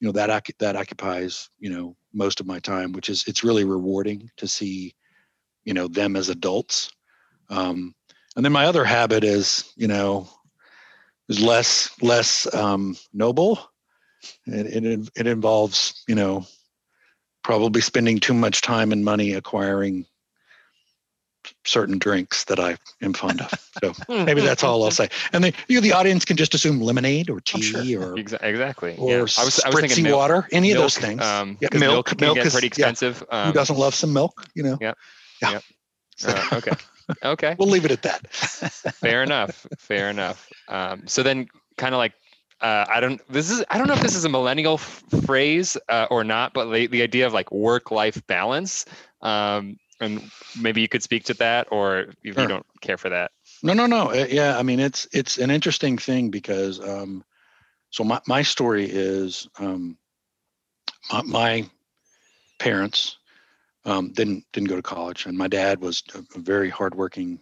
C: you know that that occupies you know most of my time, which is it's really rewarding to see, you know, them as adults. Um, and then my other habit is you know is less less um, noble it, it it involves you know probably spending too much time and money acquiring certain drinks that I am fond of. So [laughs] maybe that's all I'll say. And then you, the audience, can just assume lemonade or tea
B: sure.
C: or
A: exactly.
C: or
A: yeah. I was I was thinking milk,
C: water, any of those things.
A: Um,
C: Yeah, milk-
A: milk,
C: milk is-
A: pretty
C: yeah.
A: expensive.
C: Who
A: Um,
C: doesn't love some milk? You know. Yeah.
A: Yep. [laughs]
C: So
A: uh, okay. Okay.
C: we'll leave it at that.
A: fair enough fair enough um, so then kind of like uh, i don't this is i don't know if this is a millennial f- phrase uh, or not but the, the idea of like work life balance um, and maybe you could speak to that or if
C: Sure.
A: you don't care for that
C: No, no, no. uh, Yeah, I mean it's it's an interesting thing because um, so my my story is um, my, my parents um, didn't didn't go to college, and my dad was a, a very hardworking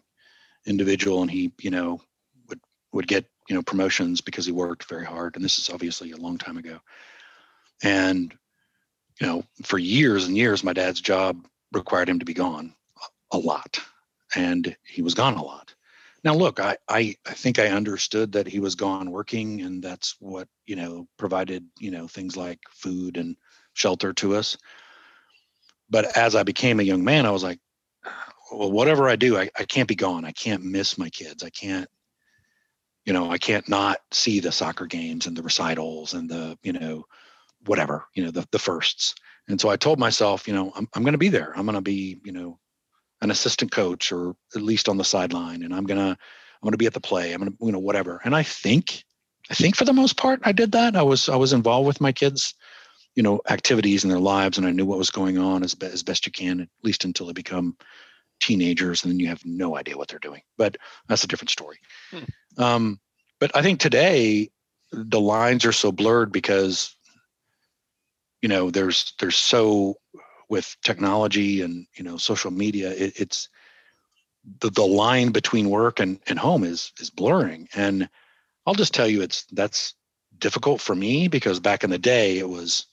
C: individual, and he you know would would get you know promotions because he worked very hard, and this is obviously a long time ago, and you know for years and years my dad's job required him to be gone a lot, and he was gone a lot. Now, look, I, I, I think I understood that he was gone working, and that's what you know provided you know things like food and shelter to us. But as I became a young man, I was like, well, whatever I do, I, I can't be gone. I can't miss my kids. I can't, you know, I can't not see the soccer games and the recitals and the you know whatever you know the the firsts. And so I told myself, you know, I'm I'm going to be there. I'm going to be you know an assistant coach or at least on the sideline and i'm gonna i'm gonna be at the play i'm gonna you know whatever and i think i think for the most part i did that i was i was involved with my kids you know activities in their lives and i knew what was going on as, as best you can at least until they become teenagers and then you have no idea what they're doing. But that's a different story.
A: Hmm.
C: um, but i think today the lines are so blurred because you know there's there's so with technology and you know social media it, it's the, the line between work and, and home is is blurring. And i'll just tell you it's that's difficult for me because back in the day it was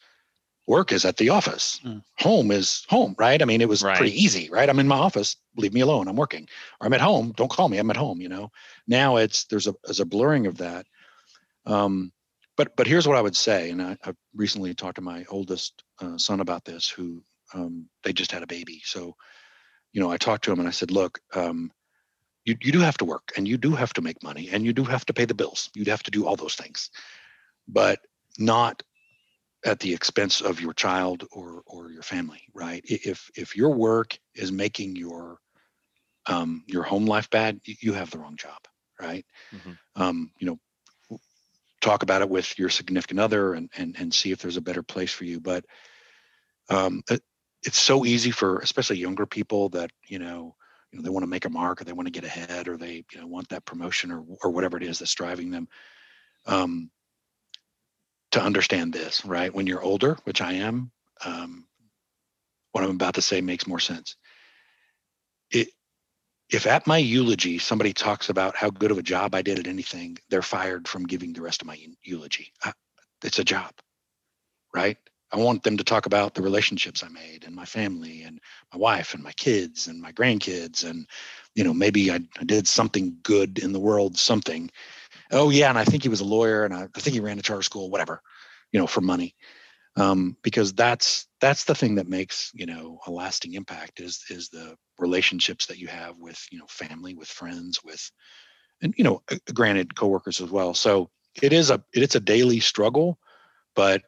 C: work is at the office.
B: Mm.
C: home is home right? I mean it was
A: Right.
C: pretty easy right? I'm in my office leave me alone i'm working. Or i'm at home don't call me i'm at home you know? Now it's there's a there's a blurring of that. Um, but but here's what i would say and i, I recently talked to my oldest uh, son about this who um, they just had a baby. So you know i talked to him and i said look um, you, you do have to work and you do have to make money and you do have to pay the bills. You'd have to do all those things. But not at the expense of your child or or your family right? If if your work is making your um, your home life bad you, have the wrong job right?
A: Mhm.
C: um, you know talk about it with your significant other and and, and see if there's a better place for you. But um, it, it's so easy for especially younger people that you know you know they want to make a mark or they want to get ahead or they you know want that promotion or or whatever it is that's driving them. Um, to understand this right? When you're older which i am um, what i'm about to say makes more sense. It if at my eulogy somebody talks about how good of a job i did at anything they're fired from giving the rest of my eulogy. I, it's a job right? I want them to talk about the relationships i made and my family and my wife and my kids and my grandkids and you know maybe i, I did something good in the world something oh yeah and i think he was a lawyer and I, I think he ran a charter school whatever you know for money. Um, because that's that's the thing that makes you know a lasting impact is is the relationships that you have with you know family with friends with and you know uh, granted coworkers as well. So it is a it's a daily struggle, but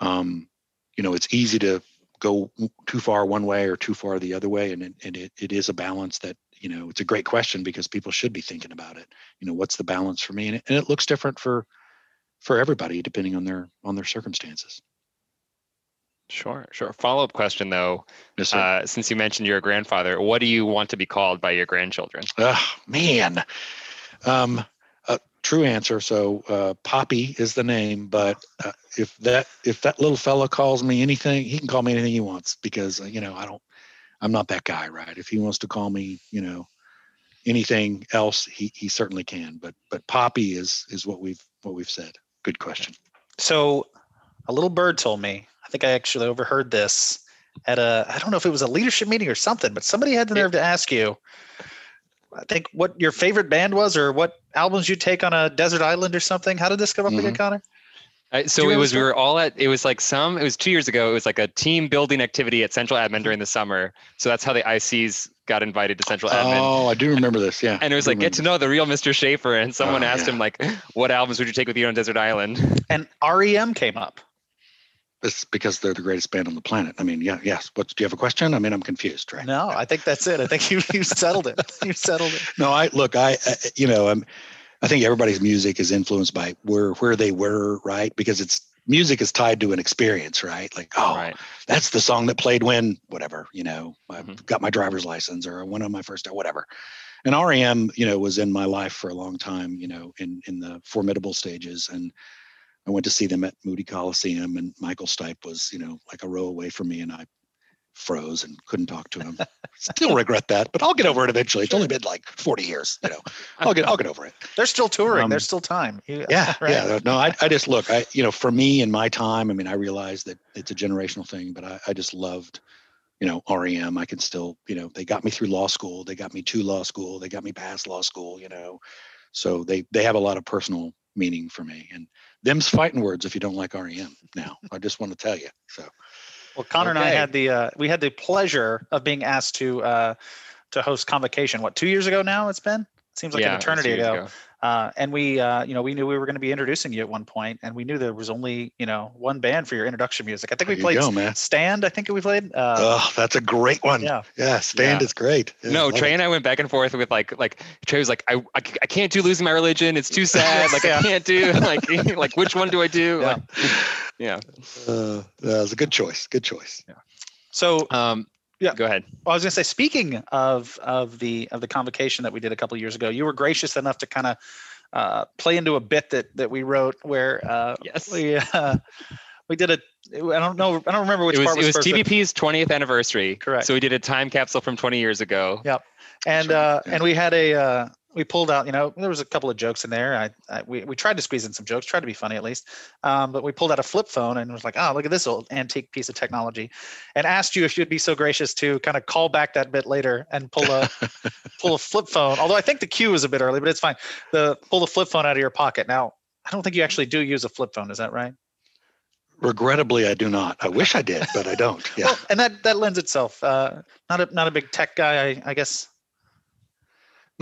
C: um, you know, it's easy to go too far one way or too far the other way, and it, and it, it is a balance that you know it's a great question because people should be thinking about it. You know, what's the balance for me, and it, and it looks different for for everybody depending on their on their circumstances.
A: Sure, sure. Follow up question though.
C: Yes.
A: Uh, since you mentioned you're a grandfather, what do you want to be called by your grandchildren?
C: Oh man. Um, a true answer. So uh, Poppy is the name, but uh, if that if that little fella calls me anything, he can call me anything he wants because uh, you know I don't. I'm not that guy, right? If he wants to call me, you know, anything else, he he certainly can. But but Poppy is is what we've what we've said. Good question.
B: So a little bird told me, I think I actually overheard this at a, I don't know if it was a leadership meeting or something, but somebody had the nerve to ask you, I think what your favorite band was or what albums you take on a desert island or something. How did this come up again, mm-hmm. Conor?
A: Uh, so it was we
B: that?
A: were all at it was like some it was two years ago it was like a team building activity at central admin during the summer so that's how the ics got invited to central admin
C: Oh, I do remember this. Yeah.
A: and it was like get to know the real mr Shaffer and someone
C: Oh,
A: asked
C: yeah.
A: him like [laughs] what albums would you take with you on desert island [laughs]
B: And REM came up.
C: this. It's because they're the greatest band on the planet. I mean, yeah, yes. What do you have a question? I mean, I'm confused, right?
B: No, I think that's it. I think you, you settled it. You settled it.
C: No, I look, I, I you know, I'm, I think everybody's music is influenced by where where they were, right? Because it's music is tied to an experience, right? Like, oh,
A: right
C: that's the song that played when whatever, you know, I
A: Mhm.
C: got my driver's license or I went on my first whatever. And REM, you know, was in my life for a long time, you know, in in the formidable stages. And I went to see them at Moody Coliseum and Michael Stipe was, you know, like a row away from me and I froze and couldn't talk to him. Still regret that, but I'll get over it eventually. It's only been like 40 years, you know. I'll get I'll get over it.
B: They're still touring.
C: Um,
B: There's still time. You-
C: Yeah, [laughs]
B: right.
C: yeah. No, I, I just look, I, you know, for me in my time, I mean, I realize that it's a generational thing, but I, I just loved, you know, REM. I can still, you know, they got me through law school. They got me to law school. They got me past law school, you know. So they, they have a lot of personal meaning for me. And them's fighting words if you don't like REM now. I just want to tell you. So
B: Well, Conor and I had the uh, we had the pleasure of being asked to uh, to host convocation. What two years ago now? It's been seems like
A: yeah
B: an eternity
A: years
B: ago. Uh, and we uh, you know we knew we were going to be introducing you at one point, and we knew there was only you know one band for your introduction music. I think
C: there
B: we played
C: go, man.
B: Stand. I think we played. Uh,
C: oh, that's a great one.
B: yeah.
C: Yeah, Stand
A: Yeah.
C: is great. Yeah,
A: no trey
C: it.
A: and i went back and forth with like like trey was like I, I can't do losing my religion it's too sad [laughs] like
B: Yeah.
A: i can't do [laughs] like [laughs] like which one do i do
B: Yeah.
A: like, yeah
C: Uh, that was a good choice. Good choice. Yeah.
B: So
A: um
B: Yeah.
A: go ahead
B: Well, I was going to say, speaking of of the of the convocation that we did a couple years ago, you were gracious enough to kind of uh, play into a bit that that we wrote where uh,
A: yes
B: we uh, we did a I don't know I don't remember which
A: it was,
B: part
A: it was
B: but-
A: TBP's 20th anniversary.
B: Correct.
A: So we did a time capsule from 20 years ago.
B: Yep. and
C: Sure,
B: uh, and we had a uh, we pulled out you know there was a couple of jokes in there I, I we, we tried to squeeze in some jokes tried to be funny at least um, but we pulled out a flip phone and was like oh look at this old antique piece of technology and asked you if you'd be so gracious to kind of call back that bit later and pull a [laughs] pull a flip phone although I think the cue was a bit early but it's fine the pull the flip phone out of your pocket now I don't think you actually do use a flip phone is that right
C: Regrettably, I do not. I wish I did, but I don't. [laughs] Yeah.
B: well, and that that lends itself uh, not a not a big tech guy I, I guess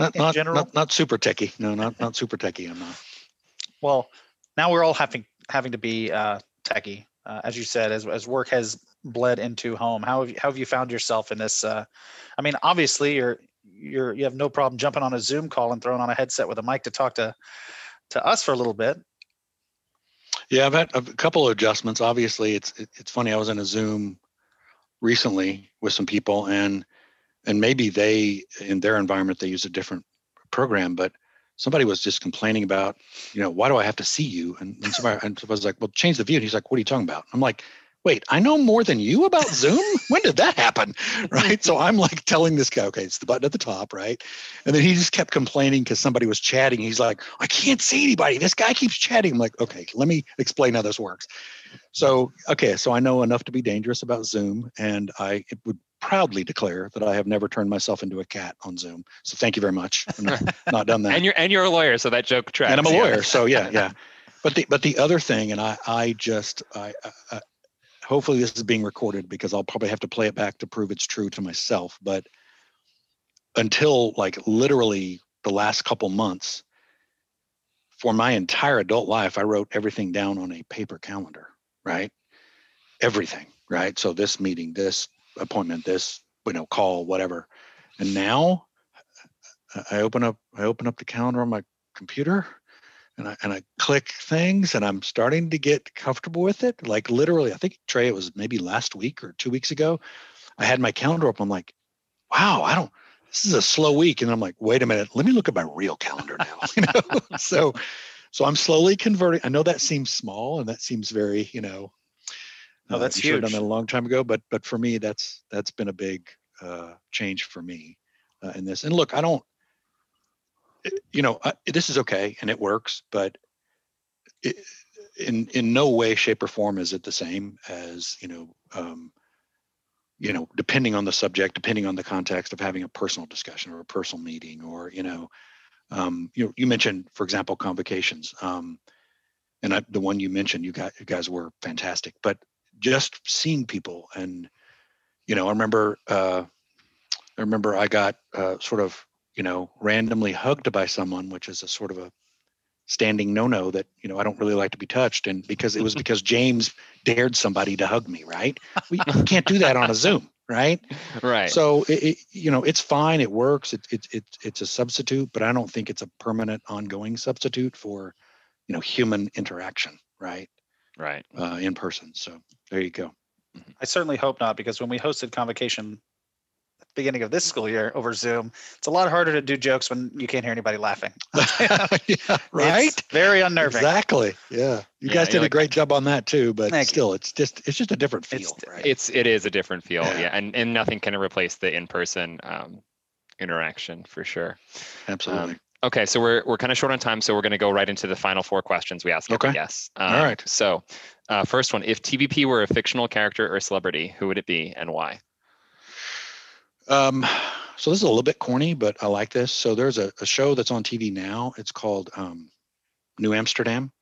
C: not
B: in
C: not,
B: general?
C: not not super techie. No, not not super techie. I'm not.
B: Well, now we're all having having to be uh, techie, uh, as you said, as as work has bled into home. How have you, how have you found yourself in this? Uh, I mean, obviously, you're you're you have no problem jumping on a Zoom call and throwing on a headset with a mic to talk to to us for a little bit.
C: Yeah, I've had a couple of adjustments. Obviously, it's it's funny. I was in a Zoom recently with some people, and and maybe they in their environment they use a different program, but somebody was just complaining about, you know, why do I have to see you? And, and somebody and was like, well, change the view. And he's like, what are you talking about? I'm like, wait, I know more than you about Zoom. [laughs] when did that happen? Right. So I'm like telling this guy, okay, it's the button at the top, right? And then he just kept complaining because somebody was chatting. He's like, I can't see anybody. This guy keeps chatting. I'm like, okay, let me explain how this works. So, okay, so I know enough to be dangerous about Zoom, and I would proudly declare that I have never turned myself into a cat on Zoom. So thank you very much. Not, [laughs] not done that
A: And you're and you're a lawyer, so that joke tracks.
C: and I'm a
A: yeah.
C: lawyer, so yeah, [laughs] yeah. But the but the other thing, and I I just I, I hopefully this is being recorded because I'll probably have to play it back to prove it's true to myself. But until like literally the last couple months, for my entire adult life, I wrote everything down on a paper calendar, right? Everything, right? So this meeting, this appointment, this you know call, whatever. And now I open up I open up the calendar on my computer and I and I click things and I'm starting to get comfortable with it. Like literally, I think Trey, it was maybe last week or two weeks ago. I had my calendar up. I'm like, wow, I don't this is a slow week. And I'm like, wait a minute, let me look at my real calendar now. [laughs] you know? [laughs] so so I'm slowly converting. I know that seems small and that seems very, you know,
B: Oh, that's
C: you should have done that a long time ago. But but for me, that's that's been a big uh, change for me uh, in this. And look, I don't, you know, I, this is okay and it works, but it, in in no way, shape, or form is it the same as you know, um, you know, depending on the subject, depending on the context of having a personal discussion or a personal meeting, or you know, um, you know, you mentioned, for example, convocations. Um, and I, the one you mentioned, you guys, you guys were fantastic. But just seeing people, and you know, I remember, uh, I remember I got uh, sort of, you know, randomly hugged by someone, which is a sort of a standing no-no that you know I don't really like to be touched, and because it was [laughs] because James dared somebody to hug me, right? We [laughs] can't do that on a Zoom, right?
A: Right.
C: So it, it, you know, it's fine. It works. It, it, it, it's a substitute, but I don't think it's a permanent, ongoing substitute for, you know, human interaction, right?
A: right.
C: Uh, in person. So there you go.
B: I certainly hope not, because when we hosted convocation at the beginning of this school year over Zoom, it's a lot harder to do jokes when you can't hear anybody laughing. [laughs] [laughs]
C: yeah, right.
B: It's very unnerving.
C: Exactly. Yeah. You
A: Yeah,
C: guys
A: you're
C: did a
A: like-
C: great job on that too, but
B: Thank you.
C: still, it's just it's just a different feel,
B: It's-
C: right?
A: It's it is a different feel.
C: Yeah.
A: Yeah. And and nothing can replace the in-person um, interaction for sure.
C: Absolutely.
A: Okay, so we're we're kind of short on time, so we're going to go right into the final four questions we ask every
C: Okay.
A: guest.
C: All
A: Um,
C: right.
A: So, uh, first one: If TBP were a fictional character or celebrity, who would it be and why?
C: Um, so this is a little bit corny, but I like this. So there's a, a show that's on TV now. It's called um, New Amsterdam,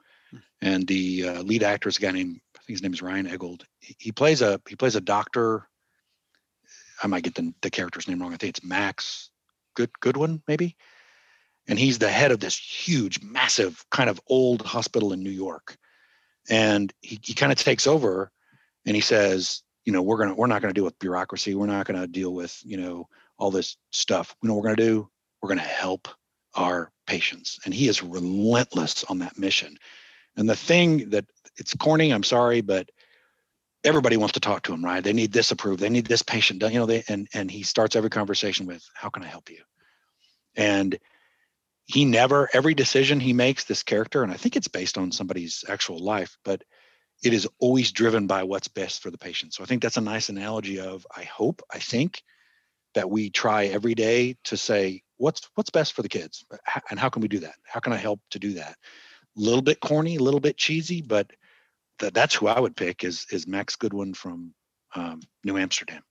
C: and the uh, lead actor is a guy named I think his name is Ryan Eggold. He, he plays a he plays a doctor. I might get the, the character's name wrong. I think it's Max Good Goodwin, maybe. And he's the head of this huge, massive kind of old hospital in New York. And he, he kind of takes over and he says, you know, we're gonna we're not gonna deal with bureaucracy. We're not gonna deal with, you know, all this stuff. You know we're gonna do? We're gonna help our patients. And he is relentless on that mission. And the thing that it's corny, I'm sorry, but everybody wants to talk to him, right? They need this approved. They need this patient you know, they and and he starts every conversation with, how can I help you? And he never every decision he makes this character and i think it's based on somebody's actual life but it is always driven by what's best for the patient. So i think that's a nice analogy of i hope i think that we try every day to say what's what's best for the kids? And how can we do that? How can i help to do that? A little bit corny a little bit cheesy but th- that's who i would pick is is max goodwin from um, new amsterdam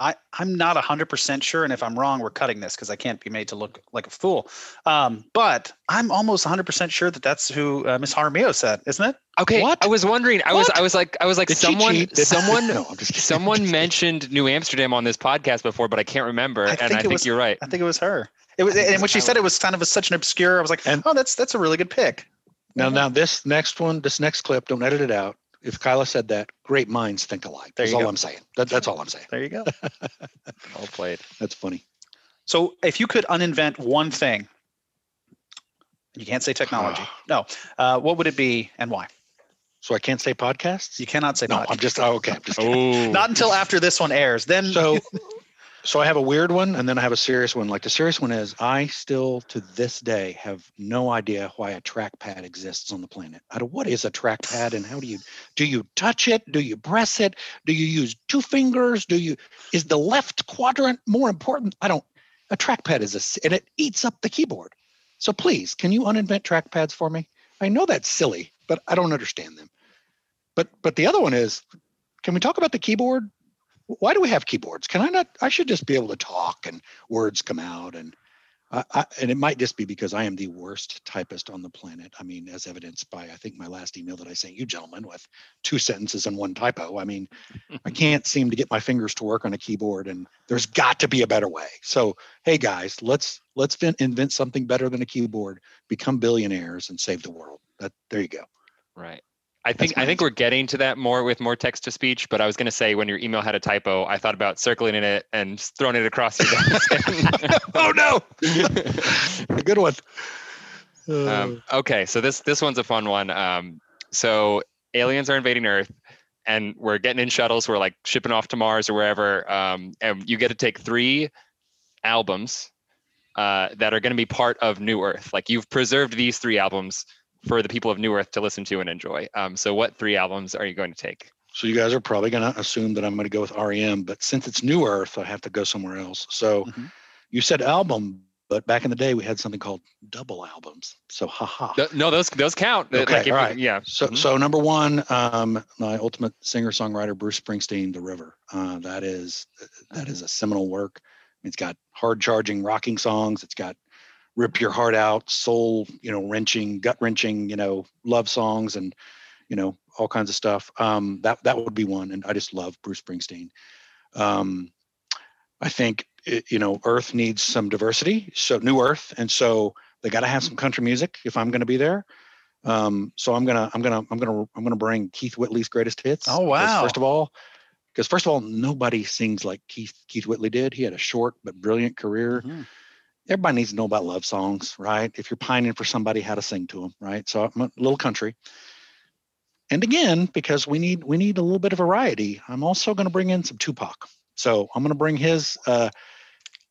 B: I, I'm not 100% sure. And if I'm wrong, we're cutting this because I can't be made to look like a fool. Um, but I'm almost 100% sure that that's who uh, Miss Jaramillo said, isn't it?
A: Okay,
C: What?
A: I was wondering. I was I was like I was like
C: Did
A: someone [laughs] someone
C: no, I'm just kidding.
A: someone mentioned New Amsterdam on this podcast before, but I can't remember.
B: I
A: and
B: think
A: I think
B: was-
A: you're right.
B: I think it was her. It was, and when she said it was kind of a, such an obscure, I was like,
C: And-
B: oh, that's that's a really good pick.
C: Now, now this next one, this next clip, don't edit it out. If Kyla said that, great minds think alike.
B: There
C: That's all
B: go.
C: I'm saying. That, that's all I'm saying.
B: There you go. [laughs]
A: Well played.
C: That's funny.
B: so if you could uninvent one thing, you can't say technology. [sighs] no. Uh, what would it be and why?
C: So I can't say podcasts.
B: You cannot say
C: no,
B: much.
C: I'm just oh, okay. I'm just. [laughs]
A: Oh,
B: Not until after this one airs. Then
C: so. [laughs] So I have a weird one, and then I have a serious one. Like the serious one is, I still to this day have no idea why a trackpad exists on the planet. I don't, what is a trackpad, and how do you do you touch it? Do you press it? Do you use two fingers? Do you is the left quadrant more important? I don't. A trackpad is a and it eats up the keyboard. So please, can you uninvent trackpads for me? I know that's silly, but I don't understand them. But but the other one is, can we talk about the keyboard? Why do we have keyboards? Can I not? I should just be able to talk and words come out. And I, I, and it might just be because I am the worst typist on the planet. I mean, as evidenced by I think my last email that I sent you, gentlemen, with two sentences and one typo. I mean, I [laughs] can't seem to get my fingers to work on a keyboard, and there's got to be a better way. So, hey guys, let's let's invent something better than a keyboard, become billionaires, and save the world. That there you go.
A: Right. I think I think we're getting to that more with more text to speech. But I was going to say when your email had a typo, I thought about circling in it and throwing it across your desk. [laughs]
C: oh no! [laughs] a good one.
A: Um, okay, so this this one's a fun one. Um, so aliens are invading Earth, and we're getting in shuttles. We're like shipping off to Mars or wherever. Um, and you get to take three albums uh, that are going to be part of New Earth. Like you've preserved these three albums for the people of New Earth to listen to and enjoy. Um, so, what three albums are you going to take?
C: So, you guys are probably going to assume that I'm going to go with REM, but since it's New Earth, I have to go somewhere else. So, mm-hmm. you said album, but back in the day, we had something called double albums. So, haha.
A: No, those those count.
C: Okay, like all right. yeah. So, mm-hmm. so number one, um, my ultimate singer songwriter, Bruce Springsteen, "The River." Uh, that is that is a seminal work. It's got hard charging rocking songs. It's got rip your heart out, soul, you know, wrenching, gut wrenching, you know, love songs and, you know, all kinds of stuff. Um, that that would be one, and I just love Bruce Springsteen. Um, I think it, you know, Earth needs some diversity, so New Earth, and so they got to have some country music if I'm going to be there. Um, so I'm gonna I'm gonna I'm gonna I'm gonna bring Keith Whitley's greatest hits.
B: Oh wow!
C: First of all, because first of all, nobody sings like Keith Keith Whitley did. He had a short but brilliant career. Mm-hmm everybody needs to know about love songs, right? If you're pining for somebody, how to sing to them, right? So I'm a little country. And again, because we need we need a little bit of variety, I'm also going to bring in some Tupac. So I'm going to bring his uh,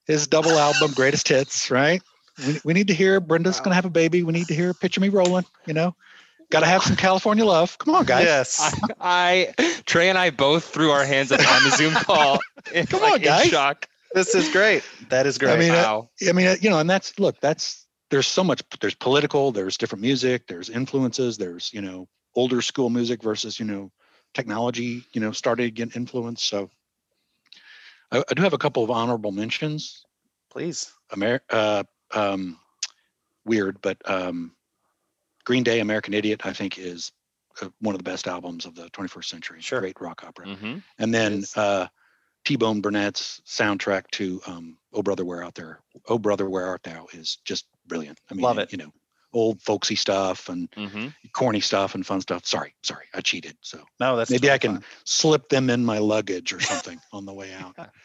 C: his double album, Greatest Hits, right? We, we need to hear Brenda's going to have a baby. We need to hear Picture Me Rolling, you know? Got to have some California love. Come on, guys.
B: Yes.
A: I, I, Trey and I both threw our hands up on the Zoom call. [laughs]
B: Come like, on, guys. shock this is great. That is great.
C: I mean, wow. I, I mean, you know, and that's look, that's there's so much. There's political. There's different music. There's influences. There's you know older school music versus you know technology. You know, started to get influence. So I, I do have a couple of honorable mentions.
B: Please.
C: Amer- uh, um, weird, but um, Green Day, American Idiot, I think is uh, one of the best albums of the 21st century.
B: Sure.
C: Great rock opera. Mm-hmm. And then uh, T-Bone Burnett's soundtrack to um, "Oh Brother Where Art Thou," "Oh Brother Where Art Thou" is just brilliant.
B: I mean, love it.
C: You know, old folksy stuff and mm-hmm. corny stuff and fun stuff. Sorry, sorry, I cheated. So
B: no, that's
C: maybe I can fun. slip them in my luggage or something on the way out. [laughs]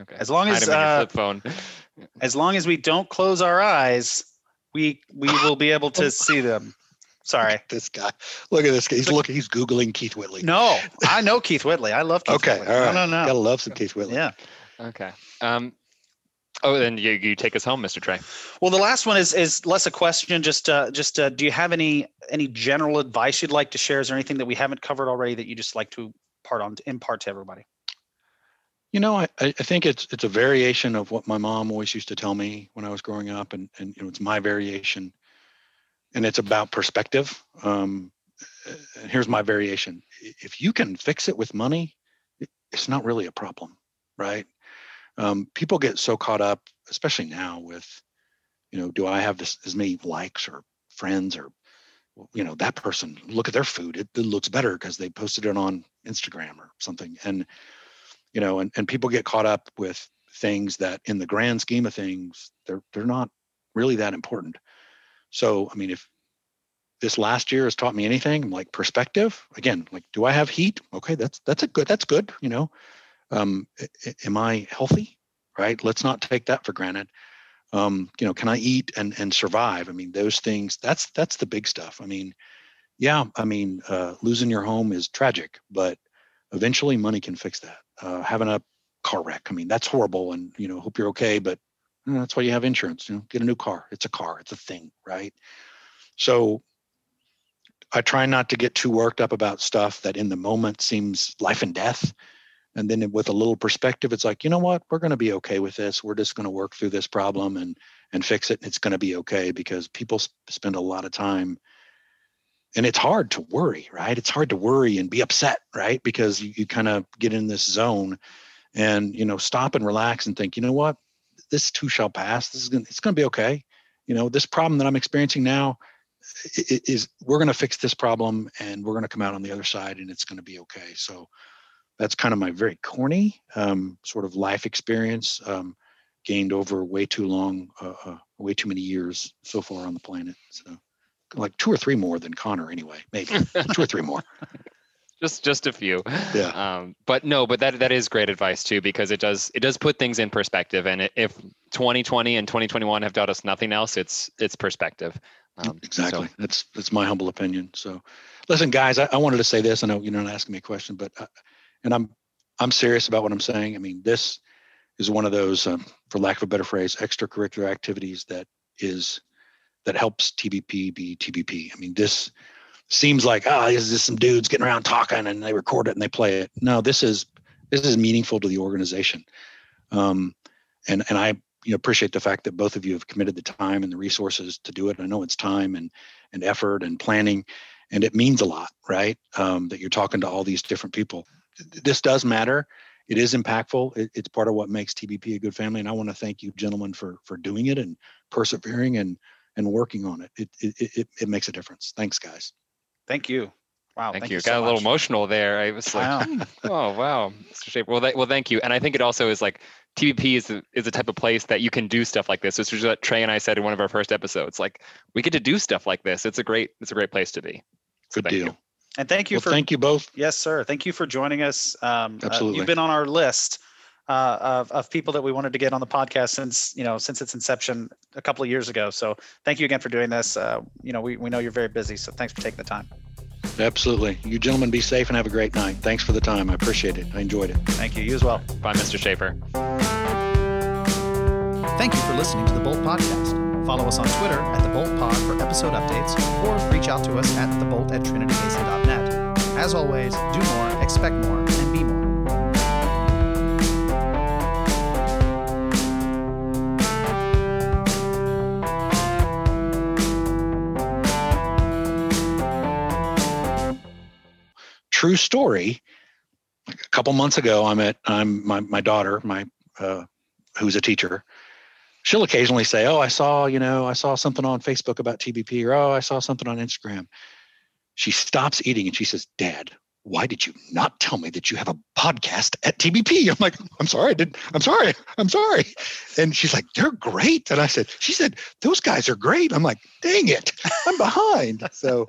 B: Okay. As long as uh, phone. as long as we don't close our eyes, we we will be able to see them. Sorry.
C: this guy. Look at this guy. He's looking, he's Googling Keith Whitley.
B: No, I know Keith Whitley. I love Keith
C: okay,
B: Whitley.
C: All right. No, no, no. Gotta love some Keith Whitley.
B: Yeah.
A: Okay. Um, oh, then you, you take us home, Mr. Trey.
B: Well, the last one is is less a question. Just uh, just uh, do you have any any general advice you'd like to share? Is there anything that we haven't covered already that you just like to part on impart to everybody?
C: You know, I, I think it's it's a variation of what my mom always used to tell me when I was growing up, and and you know, it's my variation and it's about perspective. Um, here's my variation: if you can fix it with money, it's not really a problem, right? Um, people get so caught up, especially now, with you know, do I have this as many likes or friends or you know that person look at their food it, it looks better because they posted it on instagram or something and you know and, and people get caught up with things that in the grand scheme of things they're they're not really that important so, I mean, if this last year has taught me anything, I'm like perspective, again, like, do I have heat? Okay, that's that's a good, that's good. You know, um, am I healthy? Right. Let's not take that for granted. Um, you know, can I eat and and survive? I mean, those things. That's that's the big stuff. I mean, yeah. I mean, uh, losing your home is tragic, but eventually money can fix that. Uh, having a car wreck. I mean, that's horrible, and you know, hope you're okay, but that's why you have insurance. You know, get a new car. It's a car. It's a thing, right? So I try not to get too worked up about stuff that in the moment seems life and death. And then with a little perspective, it's like, you know what? We're going to be okay with this. We're just going to work through this problem and and fix it. And it's going to be okay because people spend a lot of time and it's hard to worry, right? It's hard to worry and be upset, right? Because you, you kind of get in this zone and, you know, stop and relax and think, you know what? This too shall pass. This is gonna, it's going to be okay. You know, this problem that I'm experiencing now is we're going to fix this problem and we're going to come out on the other side and it's going to be okay. So that's kind of my very corny um, sort of life experience um, gained over way too long, uh, uh, way too many years so far on the planet. So like two or three more than Conor anyway, maybe two or three more. [laughs]
A: Just just a few.
C: Yeah.
A: Um, but no, but that that is great advice too because it does it does put things in perspective. And if 2020 and 2021 have taught us nothing else, it's it's perspective.
C: Um, exactly. So. That's that's my humble opinion. So, listen, guys, I, I, wanted to say this. I know you're not asking me a question, but uh, and I'm I'm serious about what I'm saying. I mean, this is one of those, um, for lack of a better phrase, extracurricular activities that is that helps TBP be TBP. I mean, this seems like oh, this is just some dudes getting around talking and they record it and they play it. No, this is this is meaningful to the organization. Um, and and I you know appreciate the fact that both of you have committed the time and the resources to do it. I know it's time and and effort and planning, and it means a lot, right? Um, that you're talking to all these different people. This does matter. It is impactful. It, it's part of what makes TBP a good family, and I want to thank you, gentlemen, for for doing it and persevering and and working on it. It it it, it makes a difference. Thanks, guys.
B: Thank you. Wow.
A: Thank, thank you. you. Got so a little much. emotional there. I was like, [laughs] oh wow, Mr. Shaffer. Well, th- well, thank you. And I think it also is like TBP is a, is a type of place that you can do stuff like this. Which is what Trey and I said in one of our first episodes. Like we get to do stuff like this. It's a great it's a great place to be.
C: So Good deal.
B: You. And thank you
C: well,
B: for
C: thank you both.
B: Yes, sir. Thank you for joining us.
C: Um, Absolutely.
B: Uh, you've been on our list uh, of, of people that we wanted to get on the podcast since you know since its inception a couple of years ago. So thank you again for doing this. Uh, you know we, we know you're very busy, so thanks for taking the time.
C: Absolutely. You gentlemen be safe and have a great night. Thanks for the time. I appreciate it. I enjoyed it.
B: Thank you. You as well.
A: Bye, Mr. Shaffer.
D: Thank you for listening to the Bolt Podcast. Follow us on Twitter at the Bolt Pod for episode updates, or reach out to us at thebolt at trinitybasin.net. As always, do more, expect more, and be more.
C: True story. A couple months ago, I'm at I'm my my daughter, my uh, who's a teacher. She'll occasionally say, "Oh, I saw you know I saw something on Facebook about TBP," or "Oh, I saw something on Instagram." She stops eating and she says, "Dad, why did you not tell me that you have a podcast at TBP? I'm like, I'm sorry, I did. I'm sorry, I'm sorry. And she's like, they're great. And I said, she said, those guys are great. I'm like, dang it, I'm behind. So